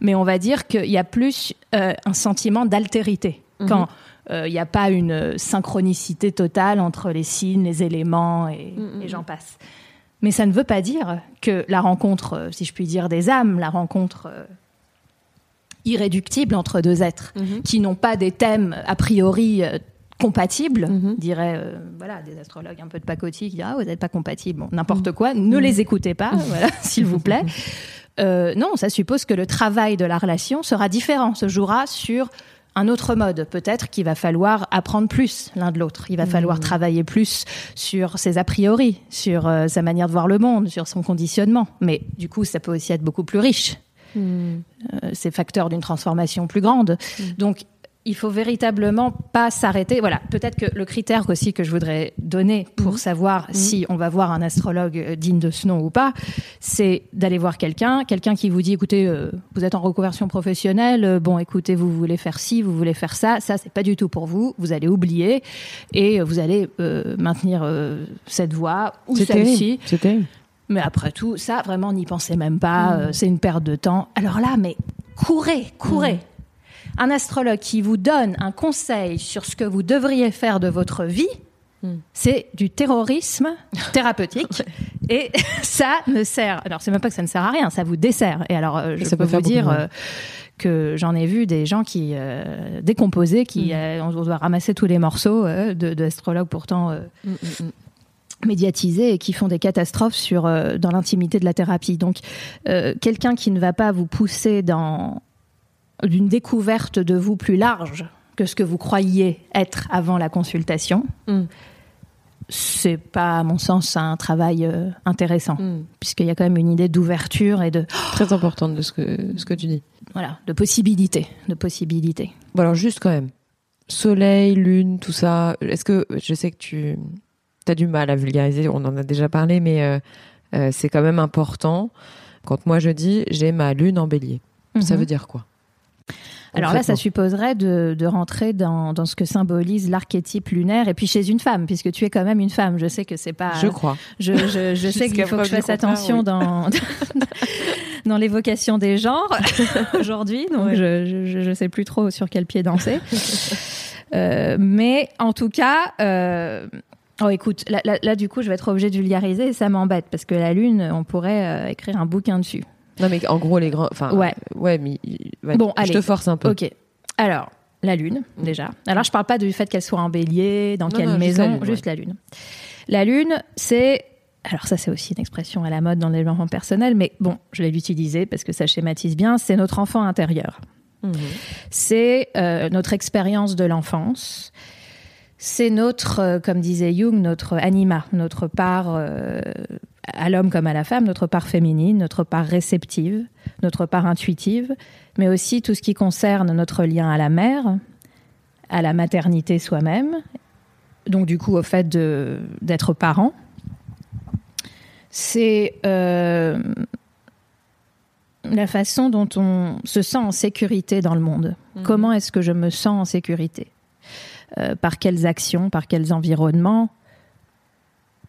Mais on va dire qu'il y a plus euh, un sentiment d'altérité mhm. quand il n'y a pas une synchronicité totale entre les signes, les éléments et, mhm. et j'en passe. Mais ça ne veut pas dire que la rencontre, euh, si je puis dire, des âmes, la rencontre euh, irréductible entre deux êtres mhm. qui n'ont pas des thèmes a priori euh, compatibles, mm diraient voilà des astrologues un peu de pacotille qui diraient ah, vous n'êtes pas compatibles, bon, n'importe mhm. quoi, ne les écoutez pas, voilà, s'il vous plaît. non, ça suppose que le travail de la relation sera différent, se jouera sur un autre mode. Peut-être qu'il va falloir apprendre plus l'un de l'autre. Il va falloir mmh. travailler plus sur ses a priori, sur euh, sa manière de voir le monde, sur son conditionnement. Mais du coup, ça peut aussi être beaucoup plus riche. Mmh. Euh, c'est facteur d'une transformation plus grande. Mmh. Donc, il faut véritablement pas s'arrêter. Voilà, peut-être que le critère aussi que je voudrais donner pour mhm. savoir mhm. si on va voir un astrologue euh, digne de ce nom ou pas, c'est d'aller voir quelqu'un, quelqu'un qui vous dit écoutez, euh, vous êtes en reconversion professionnelle, euh, bon, écoutez, vous voulez faire ci, vous voulez faire ça, ça c'est pas du tout pour vous, vous allez oublier et vous allez maintenir cette voie ou celle-ci. C'était. Mais après tout, ça vraiment n'y pensez même pas, mhm. c'est une perte de temps. Alors là, mais courez, courez un astrologue qui vous donne un conseil sur ce que vous devriez faire de votre vie, hmm. c'est du terrorisme thérapeutique et ça ne sert. Alors c'est même pas que ça ne sert à rien, ça vous dessert. Et alors euh, je peux vous dire euh, que j'en ai vu des gens qui euh, décomposés, qui hmm. on doit ramasser tous les morceaux de d'astrologues pourtant. Hmm, médiatisés et qui font des catastrophes sur dans l'intimité de la thérapie. Donc quelqu'un qui ne va pas vous pousser dans d'une découverte de vous plus large que ce que vous croyiez être avant la consultation. Mm. C'est pas, à mon sens, un travail euh, intéressant, mm. puisqu'il y a quand même une idée d'ouverture et de très importante de ce que ce que tu dis. Voilà, de possibilités, de possibilités. Bon alors juste quand même, soleil, lune, tout ça. Est-ce que je sais que tu as du mal à vulgariser, on en a déjà parlé, mais euh, euh, c'est quand même important. Quand moi je dis j'ai ma lune en Bélier, ça mhm. veut dire quoi? Alors là, ça supposerait de, rentrer dans, ce que symbolise l'archétype lunaire, et puis chez une femme, puisque tu es quand même une femme. Je sais que c'est pas. Je crois. Je, sais qu'il faut que je fasse attention dans dans l'évocation des genres aujourd'hui, donc je, je sais plus trop sur quel pied danser. Euh, mais en tout cas. Euh, oh, écoute, là, du coup, je vais être obligée de vulgariser et ça m'embête parce que la Lune, on pourrait euh, écrire un bouquin dessus. Non, mais en gros, les grands. Enfin, ouais. Ouais, mais. bon, je te force un peu. Ok. Alors, la Lune, déjà. Alors, je parle pas du fait qu'elle soit en bélier, dans quelle maison, juste la Lune. La Lune, c'est. Alors, ça, c'est aussi une expression à la mode dans le développement personnel, mais bon, je vais l'utiliser parce que ça schématise bien. C'est notre enfant intérieur. Mhm. C'est euh, notre expérience de l'enfance. C'est notre, euh, comme disait Jung, notre anima, notre part euh, à l'homme comme à la femme, notre part féminine, notre part réceptive, notre part intuitive, mais aussi tout ce qui concerne notre lien à la mère, à la maternité soi-même, donc du coup au fait d'être parent. C'est euh, la façon dont on se sent en sécurité dans le monde. Mhm. Comment est-ce que je me sens en sécurité? Euh, Par quelles actions, par quels environnements?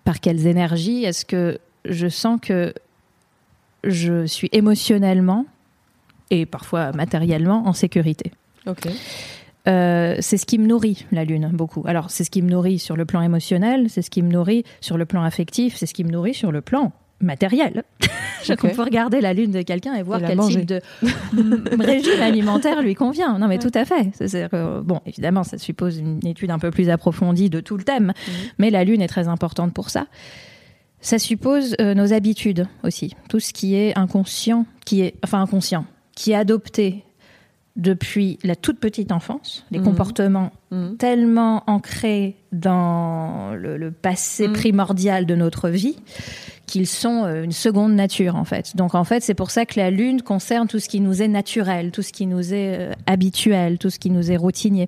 Par quelles énergies? Est-ce que je sens que je suis émotionnellement et parfois matériellement en sécurité. Euh, c'est ce qui me nourrit, la Lune, beaucoup. Alors, c'est ce qui me nourrit sur le plan émotionnel, c'est ce qui me nourrit sur le plan affectif, c'est ce qui me nourrit sur le plan matériel. Okay. peux regarder la Lune de quelqu'un et voir quel type de régime alimentaire lui convient. Non, mais tout à fait. bon, évidemment, ça suppose une étude un peu plus approfondie de tout le thème, mhm. mais la Lune est très importante pour ça. Ça suppose euh, nos habitudes aussi, tout ce qui est inconscient, qui est enfin inconscient, qui est adopté depuis la toute petite enfance, les mhm. comportements mhm. tellement ancrés dans le, passé mhm. primordial de notre vie qu'ils sont euh, une seconde nature en fait. Donc en fait, c'est pour ça que la lune concerne tout ce qui nous est naturel, tout ce qui nous est euh, habituel, tout ce qui nous est routinier.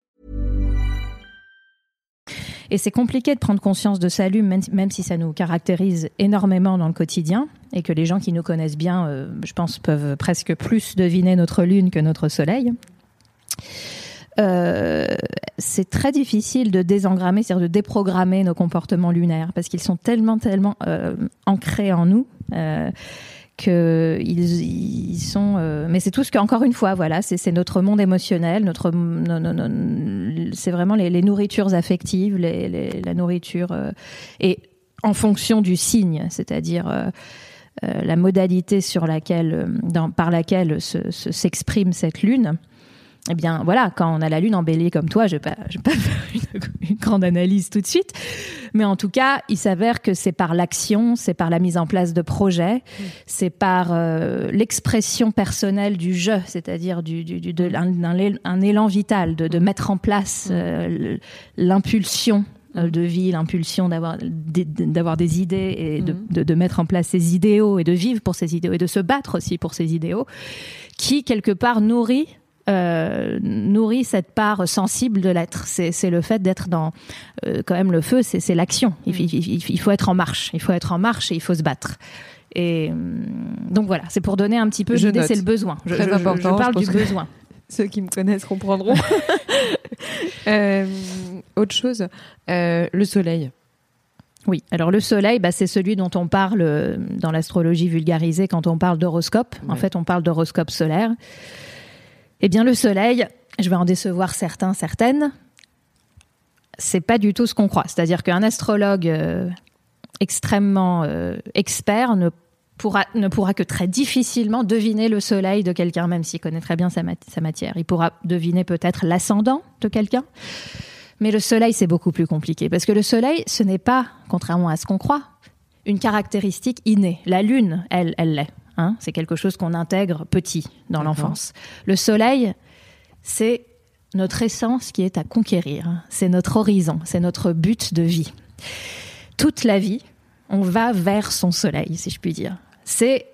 Et c'est compliqué de prendre conscience de sa lune, même, si ça nous caractérise énormément dans le quotidien, et que les gens qui nous connaissent bien, euh, je pense, peuvent presque plus deviner notre lune que notre soleil. Euh, c'est très difficile de désengrammer, c'est-à-dire de déprogrammer nos comportements lunaires, parce qu'ils sont tellement, tellement euh, ancrés en nous. Qu'ils ils sont. Euh, mais c'est tout ce qu'encore une fois, voilà, c'est notre monde émotionnel, notre, c'est vraiment les, nourritures affectives, la nourriture euh, et en fonction du signe, c'est-à-dire euh, la modalité sur laquelle, par laquelle s'exprime se, cette lune eh bien voilà, quand on a la lune en bélier comme toi, je ne vais, pas faire une, une, grande analyse tout de suite, mais en tout cas, il s'avère que c'est par l'action, c'est par la mise en place de projets, mmh. c'est par euh, l'expression personnelle du je, c'est-à-dire du, du, du, un, un, élan vital, de, de mettre en place euh, l'impulsion euh, de vie, l'impulsion d'avoir d'avoir des idées et de, de, de, mettre en place ses idéaux et de vivre pour ses idéaux et de se battre aussi pour ses idéaux, qui quelque part nourrit euh, nourrit cette part sensible de l'être. C'est le fait d'être dans euh, quand même le feu, c'est l'action. Il, il, il, faut être en marche. Il faut être en marche et il faut se battre. Et euh, donc voilà, c'est pour donner un petit peu. L'idée, c'est le besoin. Je, Très je, important, je parle du besoin. Ceux qui me connaissent comprendront. euh, autre chose, le soleil. Oui, alors le soleil, bah, c'est celui dont on parle dans l'astrologie vulgarisée quand on parle d'horoscope. Ouais. En fait, on parle d'horoscope solaire. Eh bien, le soleil, je vais en décevoir certains, certaines. C'est pas du tout ce qu'on croit. C'est-à-dire qu'un astrologue euh, extrêmement euh, expert ne pourra, ne pourra que très difficilement deviner le soleil de quelqu'un, même s'il connaît très bien sa, sa matière. Il pourra deviner peut-être l'ascendant de quelqu'un. Mais le soleil, c'est beaucoup plus compliqué. Parce que le soleil, ce n'est pas, contrairement à ce qu'on croit, une caractéristique innée. La lune, elle, elle l'est. Hein, c'est quelque chose qu'on intègre petit dans l'enfance. Le soleil, c'est notre essence qui est à conquérir. C'est notre horizon, c'est notre but de vie. Toute la vie, on va vers son soleil, si je puis dire. C'est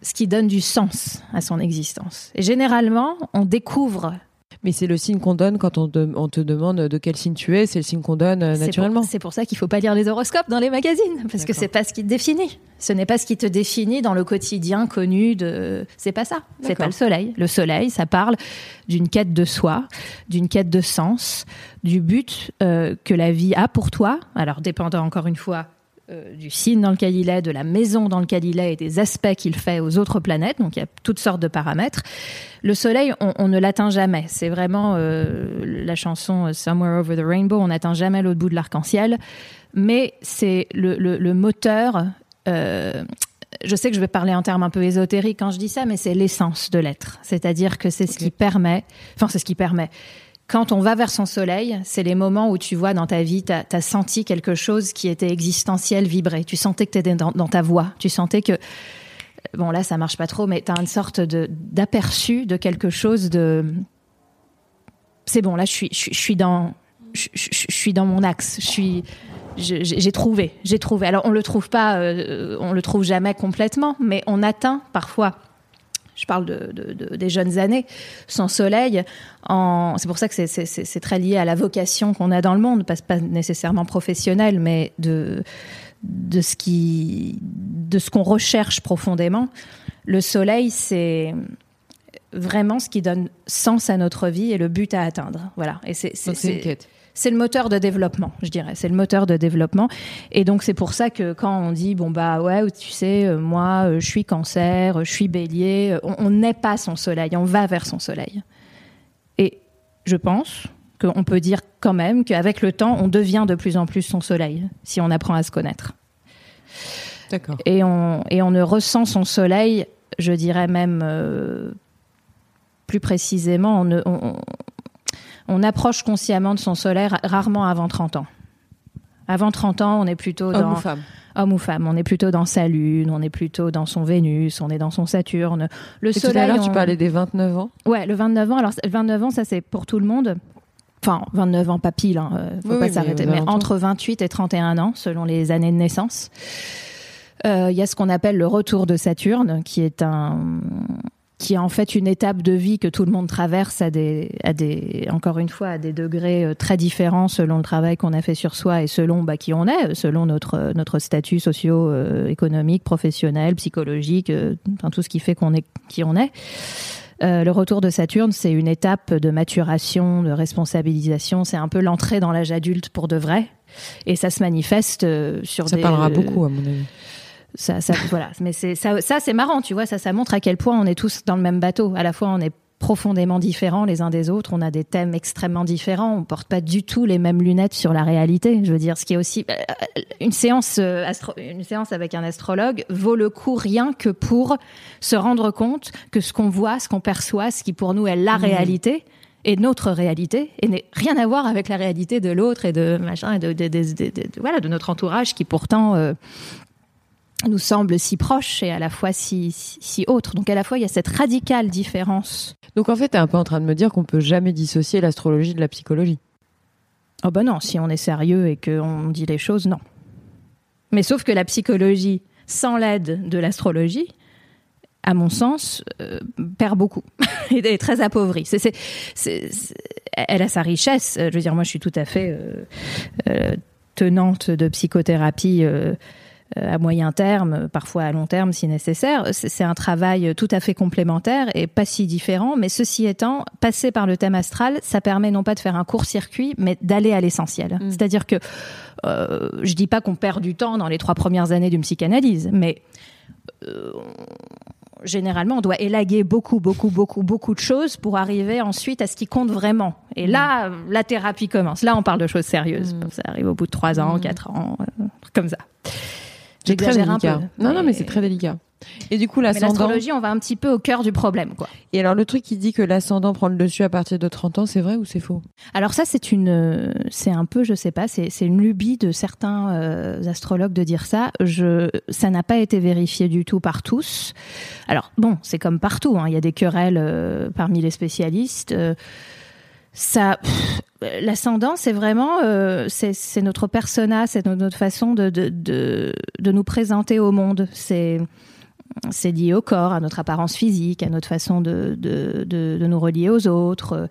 ce qui donne du sens à son existence. Et généralement, on découvre mais c'est le signe qu'on donne quand on, de, on, te demande de quel signe tu es, c'est le signe qu'on donne euh, naturellement. C'est pour, pour, ça qu'il faut pas lire les horoscopes dans les magazines, parce que c'est pas ce qui te définit. Ce n'est pas ce qui te définit dans le quotidien connu de. C'est pas ça. C'est pas le soleil. Le soleil, ça parle d'une quête de soi, d'une quête de sens, du but euh, que la vie a pour toi. Alors, dépendant encore une fois euh, du signe dans lequel il est, de la maison dans lequel il est et des aspects qu'il fait aux autres planètes. Donc il y a toutes sortes de paramètres. Le Soleil, on, on ne l'atteint jamais. C'est vraiment euh, la chanson euh, Somewhere Over the Rainbow. On n'atteint jamais l'autre bout de l'arc-en-ciel, mais c'est le, le, le, moteur. Euh, je sais que je vais parler en termes un peu ésotériques quand je dis ça, mais c'est l'essence de l'être. C'est-à-dire que c'est okay. ce qui permet, enfin c'est ce qui permet quand on va vers son soleil, c'est les moments où tu vois dans ta vie, tu as, senti quelque chose qui était existentiel vibrer. Tu sentais que tu étais dans, ta voix. Tu sentais que, bon là ça marche pas trop, mais tu as une sorte d'aperçu de, quelque chose de... C'est bon, là je suis, je, suis dans... Je, suis dans mon axe. Je suis, j'ai trouvé, j'ai trouvé. Alors on le trouve pas, euh, on le trouve jamais complètement, mais on atteint parfois je parle de, de, de, des jeunes années, sans soleil. En... C'est pour ça que c'est très lié à la vocation qu'on a dans le monde, pas, pas nécessairement professionnelle, mais de, de ce qu'on recherche profondément. Le soleil, c'est vraiment ce qui donne sens à notre vie et le but à atteindre. Voilà. Et c'est une quête c'est le moteur de développement, je dirais. C'est le moteur de développement. Et donc, c'est pour ça que quand on dit, bon, bah ouais, tu sais, euh, moi, euh, je suis cancer, euh, je suis bélier, on n'est pas son soleil, on va vers son soleil. Et je pense qu'on peut dire quand même qu'avec le temps, on devient de plus en plus son soleil, si on apprend à se connaître. D'accord. Et on, et on ne ressent son soleil, je dirais même euh, plus précisément, on, ne, on, on approche consciemment de son solaire rarement avant 30 ans. Avant 30 ans, on est plutôt dans... Homme ou femme? Homme ou femme. On est plutôt dans sa lune, on est plutôt dans son Vénus, on est dans son Saturne. Le Et soleil. Tout à tu parlais des 29 ans? Ouais, le 29 ans. Alors, 29 ans, ça c'est pour tout le monde. Enfin, 29 ans, pas pile, hein, euh, faut pas s'arrêter, mais, entre 28 et 31 ans, selon les années de naissance. Euh, il y a ce qu'on appelle le retour de Saturne, qui est un, qui est en fait une étape de vie que tout le monde traverse à des, à des encore une fois, à des degrés euh, très différents selon le travail qu'on a fait sur soi et selon bah, qui on est, selon notre, notre statut socio-économique, professionnel, psychologique, euh, enfin, tout ce qui fait qu'on est qui on est. Euh, le retour de Saturne, c'est une étape de maturation, de responsabilisation. C'est un peu l'entrée dans l'âge adulte pour de vrai. Et ça se manifeste sur ça des. Ça parlera beaucoup, à mon avis ça, ça voilà. Mais c'est ça, ça c'est marrant, tu vois. Ça, ça montre à quel point on est tous dans le même bateau. À la fois, on est profondément différents les uns des autres. On a des thèmes extrêmement différents. On porte pas du tout les mêmes lunettes sur la réalité. Je veux dire, ce qui est aussi euh, une séance, euh, une séance avec un astrologue vaut le coup rien que pour se rendre compte que ce qu'on voit, ce qu'on perçoit, ce qui pour nous est la mmh. réalité est notre réalité et n'est rien à voir avec la réalité de l'autre et de machin et de, voilà de notre entourage qui pourtant euh, nous semble si proche et à la fois si, si, autre. Donc à la fois, il y a cette radicale différence. Donc en fait, tu es un peu en train de me dire qu'on peut jamais dissocier l'astrologie de la psychologie. Oh ben non, si on est sérieux et qu'on dit les choses, non. Mais sauf que la psychologie, sans l'aide de l'astrologie, à mon sens, euh, perd beaucoup et est très appauvrie. C'est, elle a sa richesse. Je veux dire, moi, je suis tout à fait euh, euh, tenante de psychothérapie à moyen terme, parfois à long terme si nécessaire. C'est un travail tout à fait complémentaire et pas si différent. Mais ceci étant, passer par le thème astral, ça permet non pas de faire un court-circuit, mais d'aller à l'essentiel. Mm. C'est-à-dire que euh, je dis pas qu'on perd du temps dans les trois premières années d'une psychanalyse, mais euh, généralement, on doit élaguer beaucoup, beaucoup, beaucoup, beaucoup de choses pour arriver ensuite à ce qui compte vraiment. Et là, mm. la thérapie commence. Là, on parle de choses sérieuses. Mm. Ça arrive au bout de trois ans, quatre ans, comme ça. J'exagère un peu. Non, non, mais c'est très délicat. Et du coup, l'ascendant. L'astrologie, on va un petit peu au cœur du problème, quoi. Et alors, le truc qui dit que l'ascendant prend le dessus à partir de 30 ans, c'est vrai ou c'est faux? Alors ça, c'est une, c'est un peu, je sais pas, c'est, une lubie de certains euh, astrologues de dire ça. Je, ça n'a pas été vérifié du tout par tous. Alors bon, c'est comme partout. Hein. Il y a des querelles euh, parmi les spécialistes. Euh, ça, l'ascendant, c'est vraiment, euh, c'est notre persona, c'est notre façon de, nous présenter au monde. C'est c'est lié au corps, à notre apparence physique, à notre façon de nous relier aux autres.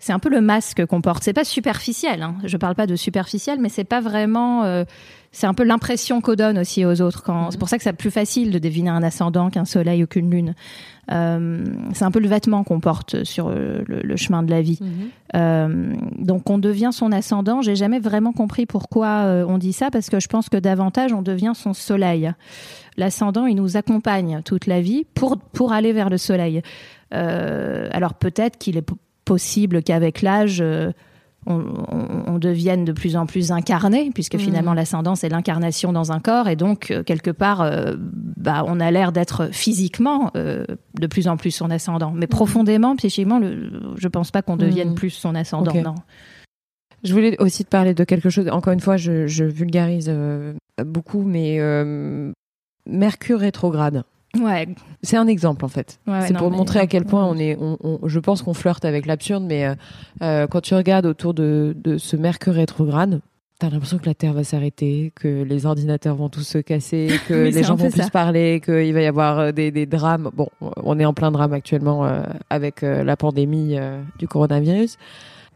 C'est un peu le masque qu'on porte. C'est pas superficiel. Hein. Je parle pas de superficiel, mais c'est pas vraiment. Euh, c'est un peu l'impression qu'on donne aussi aux autres. Quand... Mhm. C'est pour ça que c'est plus facile de deviner un ascendant qu'un soleil ou qu'une lune. Euh, c'est un peu le vêtement qu'on porte sur le, le, chemin de la vie. Mhm. Euh, donc on devient son ascendant. J'ai jamais vraiment compris pourquoi euh, on dit ça, parce que je pense que davantage on devient son soleil. L'ascendant, il nous accompagne toute la vie pour, pour aller vers le soleil. Euh, alors peut-être qu'il est possible qu'avec l'âge on, devienne de plus en plus incarné, puisque mm. finalement l'ascendant c'est l'incarnation dans un corps, et donc euh, quelque part, euh, bah, on a l'air d'être physiquement euh, de plus en plus son ascendant, mais mm. profondément, psychiquement, le, je pense pas qu'on devienne mm. plus son ascendant. Non. Je voulais aussi te parler de quelque chose. Encore une fois, je, vulgarise beaucoup, mais Mercure rétrograde. Ouais. C'est un exemple en fait. c'est pour montrer à quel point on est. On, je pense qu'on flirte avec l'absurde, mais euh, euh, quand tu regardes autour de, de ce Mercure rétrograde, t'as l'impression que la Terre va s'arrêter, que les ordinateurs vont tous se casser, que les gens vont plus parler, qu'il va y avoir euh, des, des, drames. Bon, on est en plein drame actuellement avec la pandémie du coronavirus.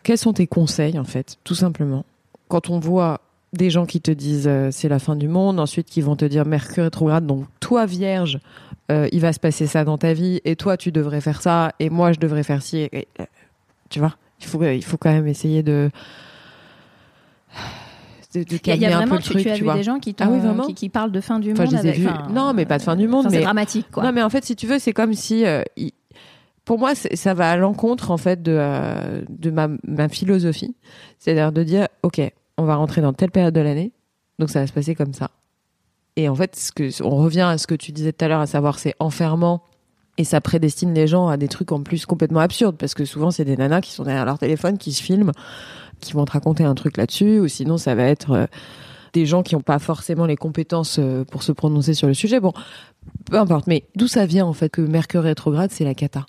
Quels sont tes conseils en fait, tout simplement, quand on voit des gens qui te disent c'est la fin du monde, ensuite qui vont te dire Mercure rétrograde, donc toi vierge, euh, il va se passer ça dans ta vie et toi tu devrais faire ça et moi je devrais faire ci. Et, tu vois, il faut il faut quand même essayer de de, calmer un peu le truc. Tu as vu des gens qui, ah qui, parlent de fin du monde avec. non, mais pas de fin du monde. C'est dramatique, quoi. Non, mais en fait, si tu veux, c'est comme si. Euh, pour moi, ça va à l'encontre en fait de, euh, de ma, ma philosophie, c'est-à-dire de dire, ok, on va rentrer dans telle période de l'année, donc ça va se passer comme ça. Et en fait, on revient à ce que tu disais tout à l'heure, à savoir c'est enfermant et ça prédestine les gens à des trucs en plus complètement absurdes parce que souvent c'est des nanas qui sont derrière leur téléphone, qui se filment, qui vont te raconter un truc là-dessus ou sinon ça va être euh, des gens qui n'ont pas forcément les compétences pour se prononcer sur le sujet. Bon, peu importe. Mais d'où ça vient en fait que Mercure rétrograde, c'est la cata?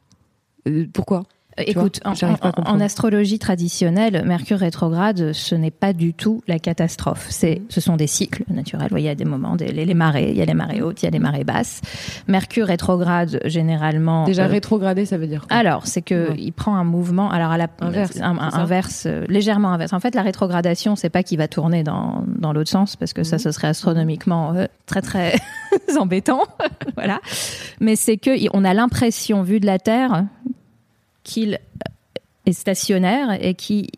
Pourquoi? Écoute, en, astrologie traditionnelle, Mercure rétrograde, ce n'est pas du tout la catastrophe. C'est, ce sont des cycles naturels. Il y a des moments, des, les, marées, il y a les marées hautes, il y a les marées basses. Mercure rétrograde, généralement. Déjà euh, rétrogradé, ça veut dire quoi? Alors, c'est que il prend un mouvement, alors à la inverse, inverse euh, légèrement inverse. En fait, la rétrogradation, c'est pas qu'il va tourner dans, dans l'autre sens, parce que ça, mhm. ce serait astronomiquement euh, très très embêtant, voilà. Mais c'est que on a l'impression, vu de la Terre, qu'il est stationnaire et qui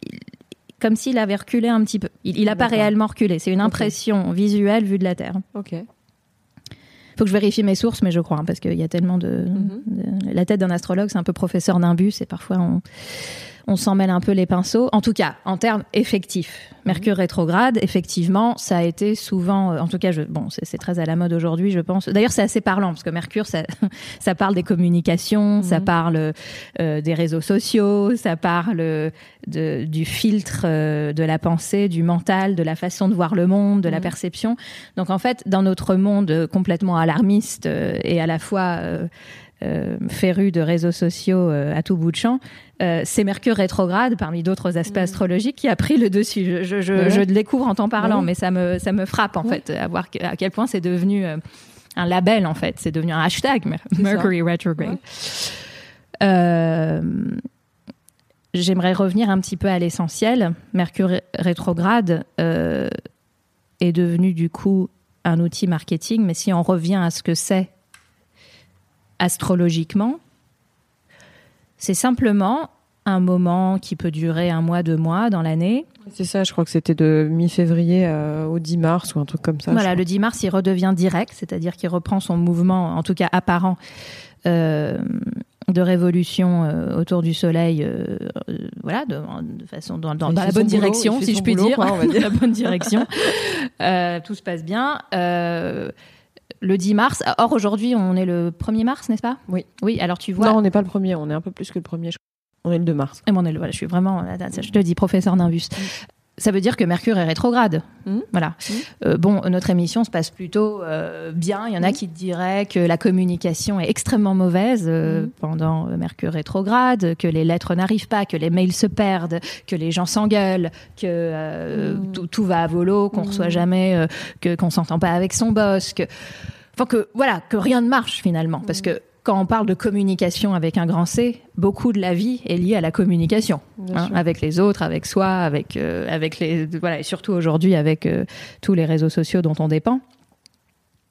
comme s'il avait reculé un petit peu. Il n'a pas réellement reculé. C'est une impression visuelle vue de la Terre. Ok. Faut que je vérifie mes sources, mais je crois, hein, parce qu'il y a tellement de... Mhm. La tête d'un astrologue, c'est un peu professeur d'un bus, et parfois on on s'en mêle un peu les pinceaux. En tout cas, en termes effectifs, Mercure mhm. rétrograde, effectivement, ça a été souvent, euh, en tout cas, je, bon, c'est très à la mode aujourd'hui, je pense. D'ailleurs, c'est assez parlant parce que Mercure, ça, ça parle des communications, ça mhm. parle euh, des réseaux sociaux, ça parle de, du filtre euh, de la pensée, du mental, de la façon de voir le monde, de la mhm. perception. Donc, en fait, dans notre monde complètement alarmiste et à la fois euh, féru de réseaux sociaux euh, à tout bout de champ, euh, c'est Mercure rétrograde, parmi d'autres aspects mm. astrologiques, qui a pris le dessus. Je, je, je, je le découvre en t'en parlant, mais ça me, ça me frappe en fait, à voir à quel point c'est devenu un label en fait, c'est devenu un hashtag, Mercury retrograde. J'aimerais revenir un petit peu à l'essentiel. Mercure rétrograde est devenu du coup un outil marketing, mais si on revient à ce que c'est astrologiquement, c'est simplement un moment qui peut durer un mois, deux mois dans l'année. C'est ça, je crois que c'était de mi-février euh, au 10 mars ou un truc comme ça. Voilà, le 10 mars, il redevient direct, c'est-à-dire qu'il reprend son mouvement, en tout cas apparent, euh, de révolution euh, autour du Soleil, voilà, de, façon dans, la bonne direction, si je puis dire, la bonne direction. tout se passe bien le 10 mars. Or, aujourd'hui, on est le 1er mars, n'est-ce pas? Oui. Oui, alors tu vois. Non, on n'est pas le 1er, on est un peu plus que le 1er. On est le 2 mars. Et bon, on est le, voilà, je suis vraiment, je te dis, professeur d'Invus. Ça veut dire que Mercure est rétrograde. Mmh. Voilà. Mmh. Euh, bon, notre émission se passe plutôt euh, bien. Il y en a mmh. qui diraient que la communication est extrêmement mauvaise euh, pendant Mercure rétrograde, que les lettres n'arrivent pas, que les mails se perdent, que les gens s'engueulent, que tout, va à volo, qu'on reçoit jamais, que qu'on s'entend pas avec son boss, que enfin que voilà, que rien ne marche finalement, parce que quand on parle de communication avec un grand C, beaucoup de la vie est liée à la communication, hein, avec les autres, avec soi, avec euh, avec les voilà, et surtout aujourd'hui avec euh, tous les réseaux sociaux dont on dépend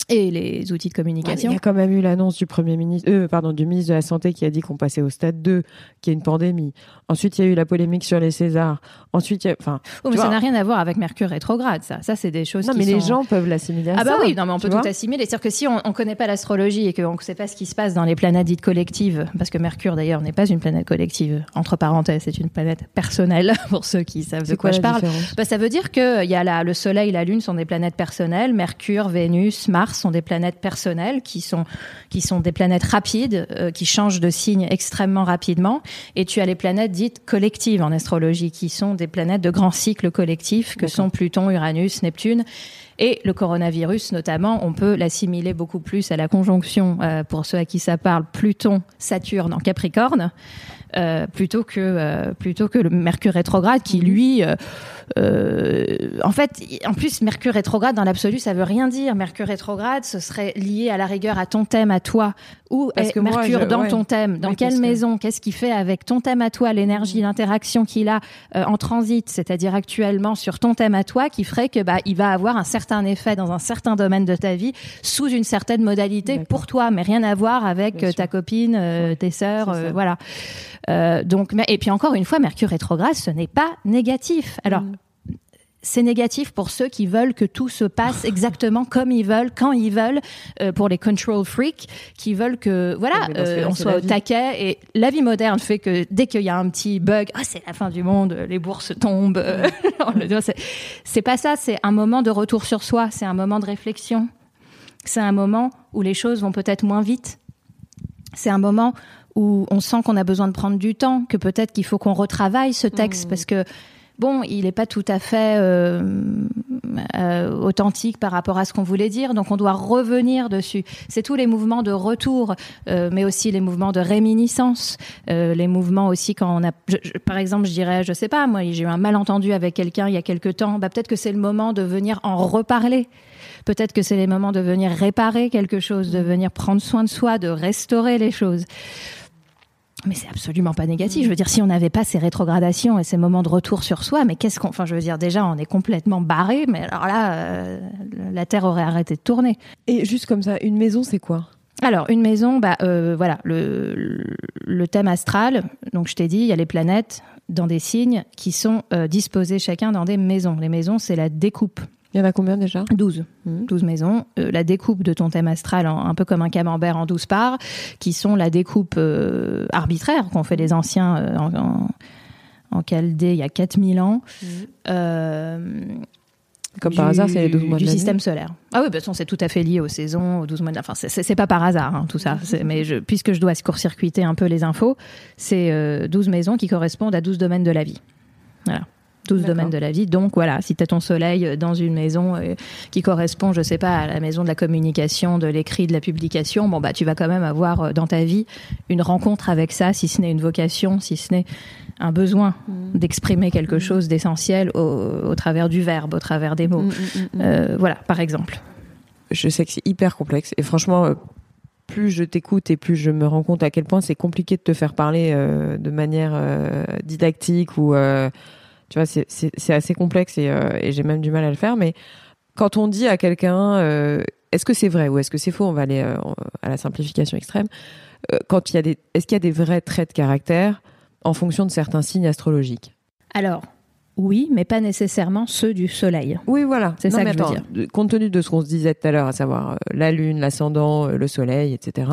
et les outils de communication. Il y a quand même eu l'annonce du premier ministre, euh, pardon, du ministre de la santé qui a dit qu'on passait au stade 2, qu'il y a une pandémie. Ensuite, il y a eu la polémique sur les Césars. Ensuite, il y a, enfin. Oh, mais ça n'a rien à voir avec Mercure rétrograde, ça. Ça, c'est des choses. Non, mais les gens peuvent l'assimiler. Ah bah oui, non, mais on peut tout assimiler. C'est-à-dire que si on, ne connaît pas l'astrologie et qu'on ne sait pas ce qui se passe dans les planètes dites collectives, parce que Mercure d'ailleurs n'est pas une planète collective. Entre parenthèses, c'est une planète personnelle pour ceux qui savent de quoi, je parle. Bah, ça veut dire que il y a la, le Soleil, la Lune sont des planètes personnelles. Mercure, Vénus, Mars sont des planètes personnelles qui sont qui sont des planètes rapides euh, qui changent de signe extrêmement rapidement. Et tu as les planètes dites collectives en astrologie qui sont des planètes de grands cycles collectifs que sont Pluton, Uranus, Neptune et le coronavirus notamment, on peut l'assimiler beaucoup plus à la conjonction, euh, pour ceux à qui ça parle, Pluton-Saturne en Capricorne, euh, plutôt que plutôt que le Mercure rétrograde qui lui euh, euh, en fait en plus Mercure rétrograde dans l'absolu ça veut rien dire. Mercure rétrograde ce serait lié à la rigueur à ton thème à toi où est Mercure dans ton thème dans quelle maison qu'est-ce qu'il fait avec ton thème à toi l'énergie l'interaction qu'il a en transit c'est-à-dire actuellement sur ton thème à toi qui ferait que bah il va avoir un certain effet dans un certain domaine de ta vie sous une certaine modalité pour toi mais rien à voir avec ta copine tes sœurs voilà euh, donc, et puis encore une fois, Mercure rétrograde, ce n'est pas négatif. Alors. Mm. C'est négatif pour ceux qui veulent que tout se passe exactement comme ils veulent, quand ils veulent, euh, pour les control freaks, qui veulent que voilà, euh, on soit au taquet. Et la vie moderne fait que dès qu'il y a un petit bug, ah c'est la fin du monde, les bourses tombent. c'est pas ça. C'est un moment de retour sur soi. C'est un moment de réflexion. C'est un moment où les choses vont peut-être moins vite. C'est un moment où on sent qu'on a besoin de prendre du temps, que peut-être qu'il faut qu'on retravaille ce texte, mmh. parce que bon, il n'est pas tout à fait euh, euh, authentique par rapport à ce qu'on voulait dire, donc on doit revenir dessus. C'est tous les mouvements de retour, euh, mais aussi les mouvements de réminiscence, les mouvements aussi quand on a, par exemple, je dirais, je sais pas, moi, j'ai eu un malentendu avec quelqu'un il y a quelque temps, bah, peut-être que c'est le moment de venir en reparler. Peut-être que c'est les moments de venir réparer quelque chose, de venir prendre soin de soi, de restaurer les choses. Mais c'est absolument pas négatif. Je veux dire, si on n'avait pas ces rétrogradations et ces moments de retour sur soi, mais qu'est-ce qu'on. Enfin, je veux dire, déjà, on est complètement barré, mais alors là, euh, la Terre aurait arrêté de tourner. Et juste comme ça, une maison, c'est quoi? Alors, une maison, bah, euh, voilà, le, le, thème astral, donc je t'ai dit, il y a les planètes dans des signes qui sont euh, disposés chacun dans des maisons. Les maisons, c'est la découpe il y en a combien déjà? 12. 12 mmh. maisons. Euh, la découpe de ton thème astral, un peu comme un camembert en 12 parts, qui sont la découpe euh, arbitraire qu'ont fait les anciens euh, en, en, Chaldée il y a 4000 ans. Mmh. comme par hasard, c'est les 12 mois du système solaire. Ah oui, de toute façon, c'est tout à fait lié aux saisons, aux 12 mois. De... Enfin, c'est pas par hasard, hein, tout ça. Mais je, puisque je dois court-circuiter un peu les infos, c'est 12 maisons qui correspondent à 12 domaines de la vie. Voilà. 12 domaines de la vie. Donc voilà, si tu as ton soleil dans une maison euh, qui correspond, je sais pas, à la maison de la communication, de l'écrit, de la publication, bon bah tu vas quand même avoir euh, dans ta vie une rencontre avec ça, si ce n'est une vocation, si ce n'est un besoin mm. d'exprimer quelque mm. chose d'essentiel au, travers du verbe, au travers des mots. Mm, euh, voilà, par exemple. Je sais que c'est hyper complexe et franchement, plus je t'écoute et plus je me rends compte à quel point c'est compliqué de te faire parler de manière didactique ou tu vois, c'est assez complexe euh, et, j'ai même du mal à le faire. Mais quand on dit à quelqu'un, euh, est-ce que c'est vrai ou est-ce que c'est faux On va aller euh, à la simplification extrême. quand il y a des, est-ce qu'il y a des vrais traits de caractère en fonction de certains signes astrologiques? Alors, oui, mais pas nécessairement ceux du soleil. Oui, voilà. C'est ça que je veux dire. Compte tenu de ce qu'on se disait tout à l'heure, à savoir la lune, l'ascendant, le soleil, etc.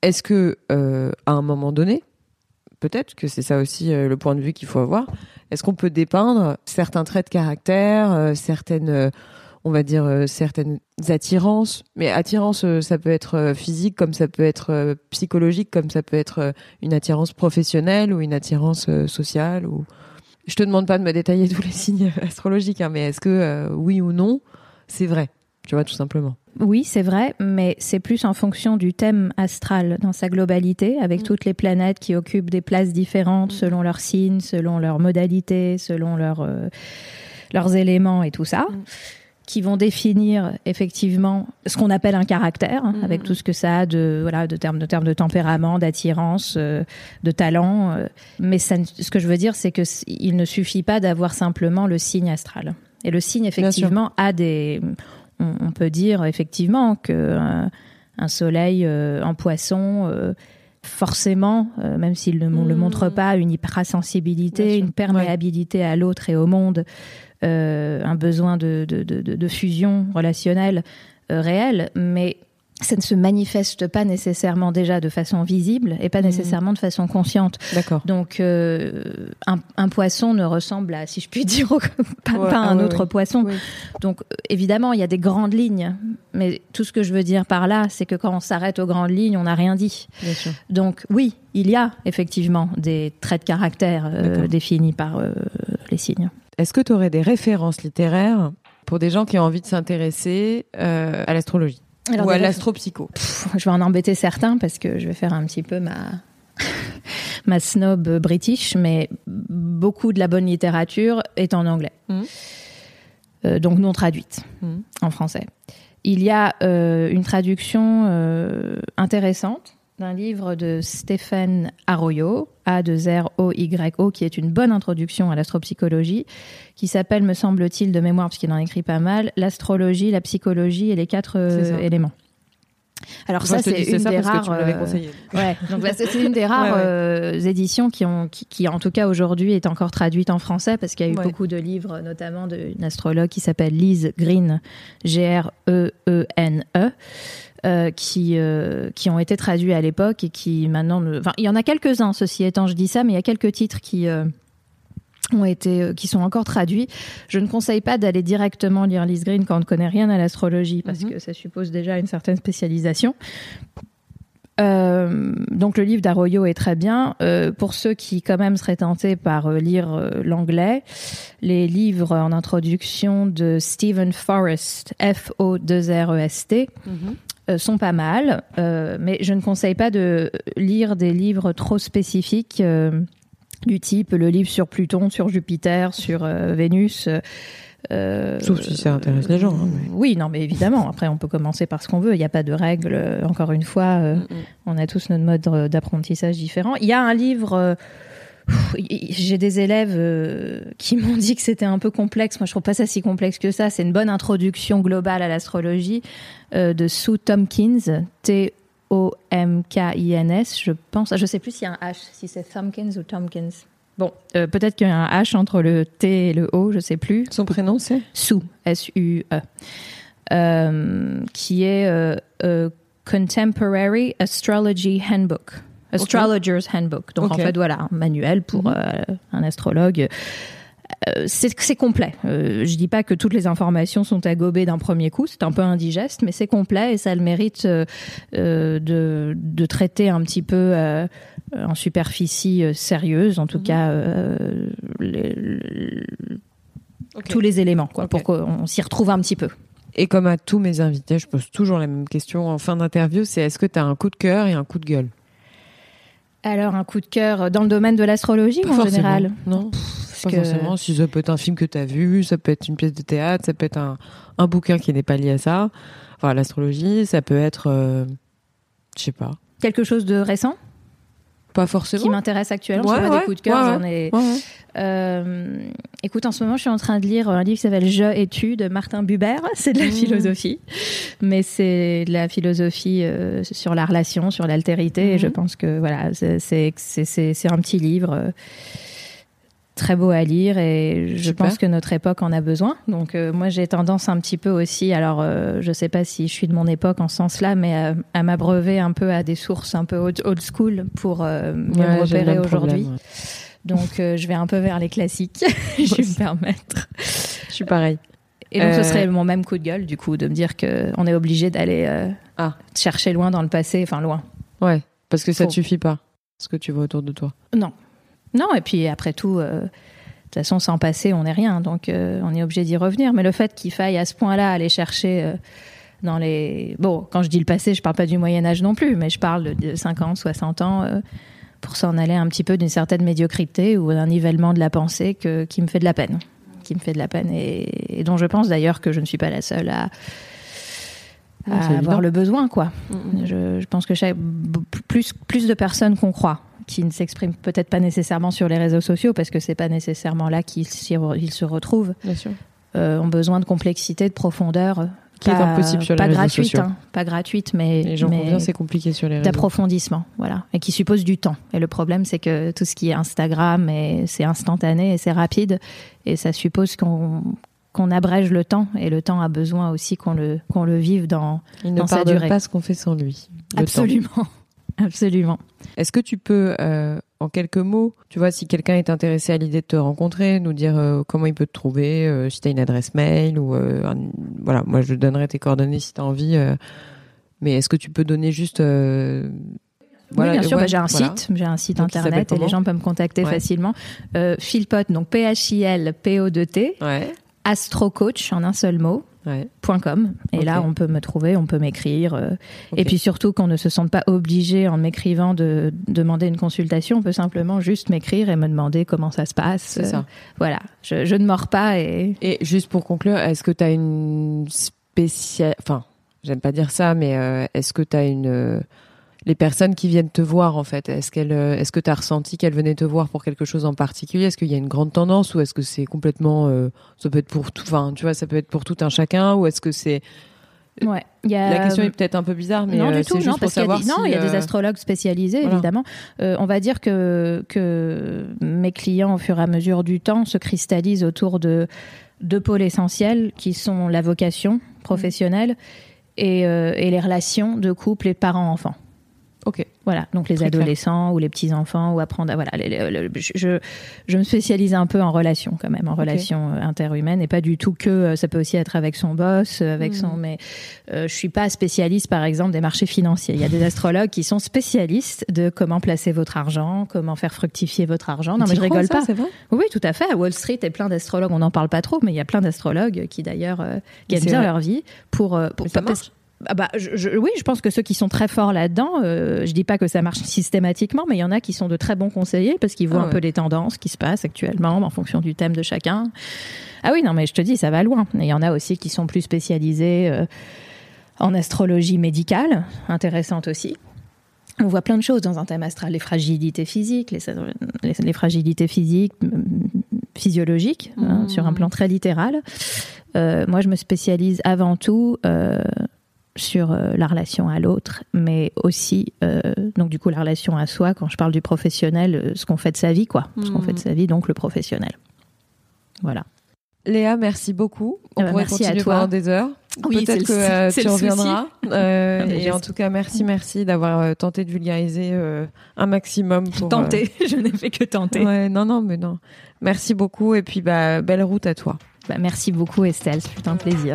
Est-ce que à un moment donné, peut-être que c'est ça aussi le point de vue qu'il faut avoir, est-ce qu'on peut dépeindre certains traits de caractère, euh, certaines, euh, on va dire, euh, certaines attirances? Mais attirance, ça peut être physique, comme ça peut être psychologique, comme ça peut être une attirance professionnelle ou une attirance sociale. Ou... Je te demande pas de me détailler tous les signes astrologiques, hein, mais est-ce que oui ou non, c'est vrai? Tu vois, tout simplement. Oui, c'est vrai, mais c'est plus en fonction du thème astral dans sa globalité, avec mm. toutes les planètes qui occupent des places différentes mm. selon leurs signes, selon leurs modalités, selon euh, leurs éléments et tout ça. Mm. qui vont définir effectivement ce qu'on appelle un caractère, hein, avec tout ce que ça a de voilà de termes de termes de tempérament, d'attirance, euh, de talent. Euh. mais ce que je veux dire, c'est que il ne suffit pas d'avoir simplement le signe astral. Et le signe effectivement a des on, peut dire effectivement que euh, un, soleil euh, en poisson euh, forcément, même s'il ne le mmh. montre pas, une hypersensibilité, une perméabilité à l'autre et au monde, un besoin de, de fusion relationnelle réelle, mais ça ne se manifeste pas nécessairement déjà de façon visible et pas mhm. nécessairement de façon consciente. D'accord. Donc, euh, un, poisson ne ressemble à, si je puis dire, pas, à un autre poisson. Donc, euh, évidemment, il y a des grandes lignes, mais tout ce que je veux dire par là, c'est que quand on s'arrête aux grandes lignes, on n'a rien dit. Bien sûr. Donc, oui, il y a effectivement des traits de caractère euh, définis par les signes. Est-ce que tu aurais des références littéraires pour des gens qui ont envie de s'intéresser à l'astrologie? Ou à l'astropsycho Je vais en embêter certains parce que je vais faire un petit peu ma ma snob british, mais beaucoup de la bonne littérature est en anglais, mmh. euh, donc non traduite mmh. en français. Il y a euh, une traduction euh, intéressante d'un livre de Stéphane Arroyo, A de R O Y O, qui est une bonne introduction à l'astropsychologie, qui s'appelle, me semble-t-il, de mémoire, parce qu'il en écrit pas mal, l'astrologie, la psychologie et les quatre euh, éléments. Alors ça, c'est une, des rares. ouais, donc c'est une des rares éditions qui ont, qui, en tout cas aujourd'hui est encore traduite en français parce qu'il y a eu beaucoup de livres, notamment d'une astrologue qui s'appelle Lise Green, G R E E N E. Euh, qui, euh, qui ont été traduits à l'époque et qui maintenant... Enfin, il y en a quelques-uns, ceci étant, je dis ça, mais il y a quelques titres qui... Euh, ont été, qui sont encore traduits. Je ne conseille pas d'aller directement lire Liz Green quand on ne connaît rien à l'astrologie, parce mhm. que ça suppose déjà une certaine spécialisation. Euh, donc le livre d'Arroyo est très bien. Euh, pour ceux qui quand même seraient tentés par euh, lire l'anglais, les livres en introduction de Stephen Forrest, F-O-2-R-E-S-T, mhm. Sont pas mal. mais je ne conseille pas de lire des livres trop spécifiques du type le livre sur Pluton, sur Jupiter, sur Vénus. Euh, Sauf si ça intéresse les gens. Hein, oui, non, mais évidemment. Après, on peut commencer par ce qu'on veut. Il n'y a pas de règles. Euh, encore une fois, euh, mm, mm. on a tous notre mode d'apprentissage différent. Il y a un livre. J'ai des élèves qui m'ont dit que c'était un peu complexe. Moi, je trouve pas ça si complexe que ça. C'est une bonne introduction globale à l'astrologie de Sue Tompkins, T O M K I N S. Je pense. Je sais plus s'il y a un H, si c'est Tompkins ou Tompkins. Bon, euh, peut-être qu'il y a un H entre le T et le O, je sais plus. Son prénom c'est? Sue, S-U-E, euh, qui est euh, Contemporary Astrology Handbook. Astrologer's Handbook. Donc en fait, voilà, un manuel pour mhm. un astrologue. c'est complet. je dis pas que toutes les informations sont à gober d'un premier coup, c'est un peu indigeste, mais c'est complet et ça a le mérite de, de, traiter un petit peu euh, en superficie euh, sérieuse, en tout mhm. cas euh, tous les éléments, quoi, pour qu'on s'y retrouve un petit peu. Et comme à tous mes invités, je pose toujours la même question en fin d'interview, c'est est-ce que tu as un coup de cœur et un coup de gueule? Alors un coup de cœur dans le domaine de l'astrologie en général Non. pas forcément. Si ça peut être un film que tu as vu, ça peut être une pièce de théâtre, ça peut être un, un bouquin qui n'est pas lié à ça. Enfin, l'astrologie, ça peut être, je sais pas. Quelque chose de récent pas forcément. Qui m'intéresse actuellement. Ouais, pas des coups de cœur, j'en ai. Euh, écoute, en ce moment, je suis en train de lire un livre qui s'appelle Je et tu de Martin Buber. C'est de la mmh. philosophie, mais c'est de la philosophie euh, sur la relation, sur l'altérité. Et je mmh. pense que voilà, c'est un petit livre. Euh, très beau à lire et je pense que notre époque en a besoin. Donc euh, moi j'ai tendance un petit peu aussi, alors euh, je sais pas si je suis de mon époque en ce sens-là, mais à, m'abreuver un peu à des sources un peu old, school pour euh, me repérer aujourd'hui. Donc je vais un peu vers les classiques, je vais me permettre. Je suis pareil. Et donc ce serait mon même coup de gueule du coup de me dire que on est obligé d'aller ah. chercher loin dans le passé, enfin loin. Ouais, parce que ça ne suffit pas ce que tu vois autour de toi. Non, non, et puis après tout, euh, de toute façon, sans passer, on n'est rien. Donc, euh, on est obligé d'y revenir. Mais le fait qu'il faille à ce point-là aller chercher euh, dans les. Bon, quand je dis le passé, je parle pas du Moyen-Âge non plus, mais je parle de 50, 60 ans pour s'en aller un petit peu d'une certaine médiocrité ou d'un nivellement de la pensée qui me fait de la peine. Qui me fait de la peine et, dont je pense d'ailleurs que je ne suis pas la seule à. avoir le besoin, quoi. Je, je, pense que chaque, plus, plus de personnes qu'on croit qui ne s'expriment peut-être pas nécessairement sur les réseaux sociaux parce que c'est pas nécessairement là qu'ils se retrouvent, euh, ont besoin de complexité, de profondeur. Qui pas, est impossible sur les réseaux gratuite, sociaux. Hein, pas gratuite, mais, mais c'est compliqué sur les réseaux. D'approfondissement, voilà, et qui suppose du temps. Et le problème, c'est que tout ce qui est Instagram, c'est instantané et c'est rapide, et ça suppose qu'on qu'on abrège le temps et le temps a besoin aussi qu'on le qu'on le vive dans Il ne sa durée. pas ce qu'on fait sans lui. Absolument. Absolument. Est-ce que tu peux, euh, en quelques mots, tu vois, si quelqu'un est intéressé à l'idée de te rencontrer, nous dire euh, comment il peut te trouver, euh, si tu as une adresse mail ou voilà, moi je donnerai tes coordonnées si tu as envie. mais est-ce que tu peux donner juste voilà, oui, bien sûr, bah, j'ai un site, j'ai un site internet et les gens peuvent me contacter facilement. Philpot, donc P-H-I-L-P-O-D-T, ouais. Astro Coach en un seul mot, .com. Et là on peut me trouver, on peut m'écrire euh, et puis surtout qu'on ne se sente pas obligé en m'écrivant de, demander une consultation, on peut simplement juste m'écrire et me demander comment ça se passe. Ça. voilà, je, ne mords pas et et juste pour conclure, est-ce que tu as une spéciale enfin, j'aime pas dire ça mais euh, est-ce que tu as une les personnes qui viennent te voir en fait Est-ce qu'elle, euh, est-ce que tu as ressenti qu'elles venaient te voir pour quelque chose en particulier? Est-ce qu'il y a une grande tendance ou est-ce que c'est complètement euh, ça peut être pour tout enfin tu vois ça peut être pour tout un chacun ou est-ce que c'est Ouais, La question est peut-être un peu bizarre, mais non du euh, tout, juste pour savoir. non, il y a des astrologues spécialisés, évidemment. on va dire que que mes clients, au fur et à mesure du temps, se cristallisent autour de deux pôles essentiels qui sont la vocation professionnelle et, et les relations de couple et parents-enfants. Ok. Voilà, donc les adolescents ou les petits enfants ou apprendre. À, voilà, je, je me spécialise un peu en relations quand même, en relations euh, interhumaines et pas du tout que euh, ça peut aussi être avec son boss, euh, avec son. Hmm. Mais je suis pas spécialiste, par exemple, des marchés financiers. Il y a des astrologues qui sont spécialistes de comment placer votre argent, comment faire fructifier votre argent. Non, mais je rigole pas. Vrai? Oui, tout à fait. À Wall Street, il y a plein d'astrologues. On n'en parle pas trop, mais il y a plein d'astrologues qui d'ailleurs gagnent bien leur vie pour. pour ah bah, je, oui, je pense que ceux qui sont très forts là-dedans, euh, je dis pas que ça marche systématiquement, mais il y en a qui sont de très bons conseillers parce qu'ils voient ah un peu les tendances qui se passent actuellement en fonction du thème de chacun. Ah oui, non, mais je te dis, ça va loin. Et il y en a aussi qui sont plus spécialisés euh, en astrologie médicale, intéressante aussi. On voit plein de choses dans un thème astral, les fragilités physiques, les, les, fragilités physiques, physiologiques, hein, mmh. sur un plan très littéral. Euh, moi, je me spécialise avant tout euh, sur euh, la relation à l'autre, mais aussi, euh, donc du coup, la relation à soi, quand je parle du professionnel, euh, ce qu'on fait de sa vie, quoi. Ce qu'on fait de hmm. sa vie, donc le professionnel. Voilà. Léa, merci beaucoup. On pourrait continuer pendant des heures. Oui, Peut-être que tu reviendras. et en tout cas, merci, merci d'avoir tenté de vulgariser un maximum. Pour, tenter, je n'ai fait que tenter. Ouais, non, non, mais non. Merci beaucoup et puis bah, belle route à toi. Bah, merci beaucoup Estelle, c'est un plaisir.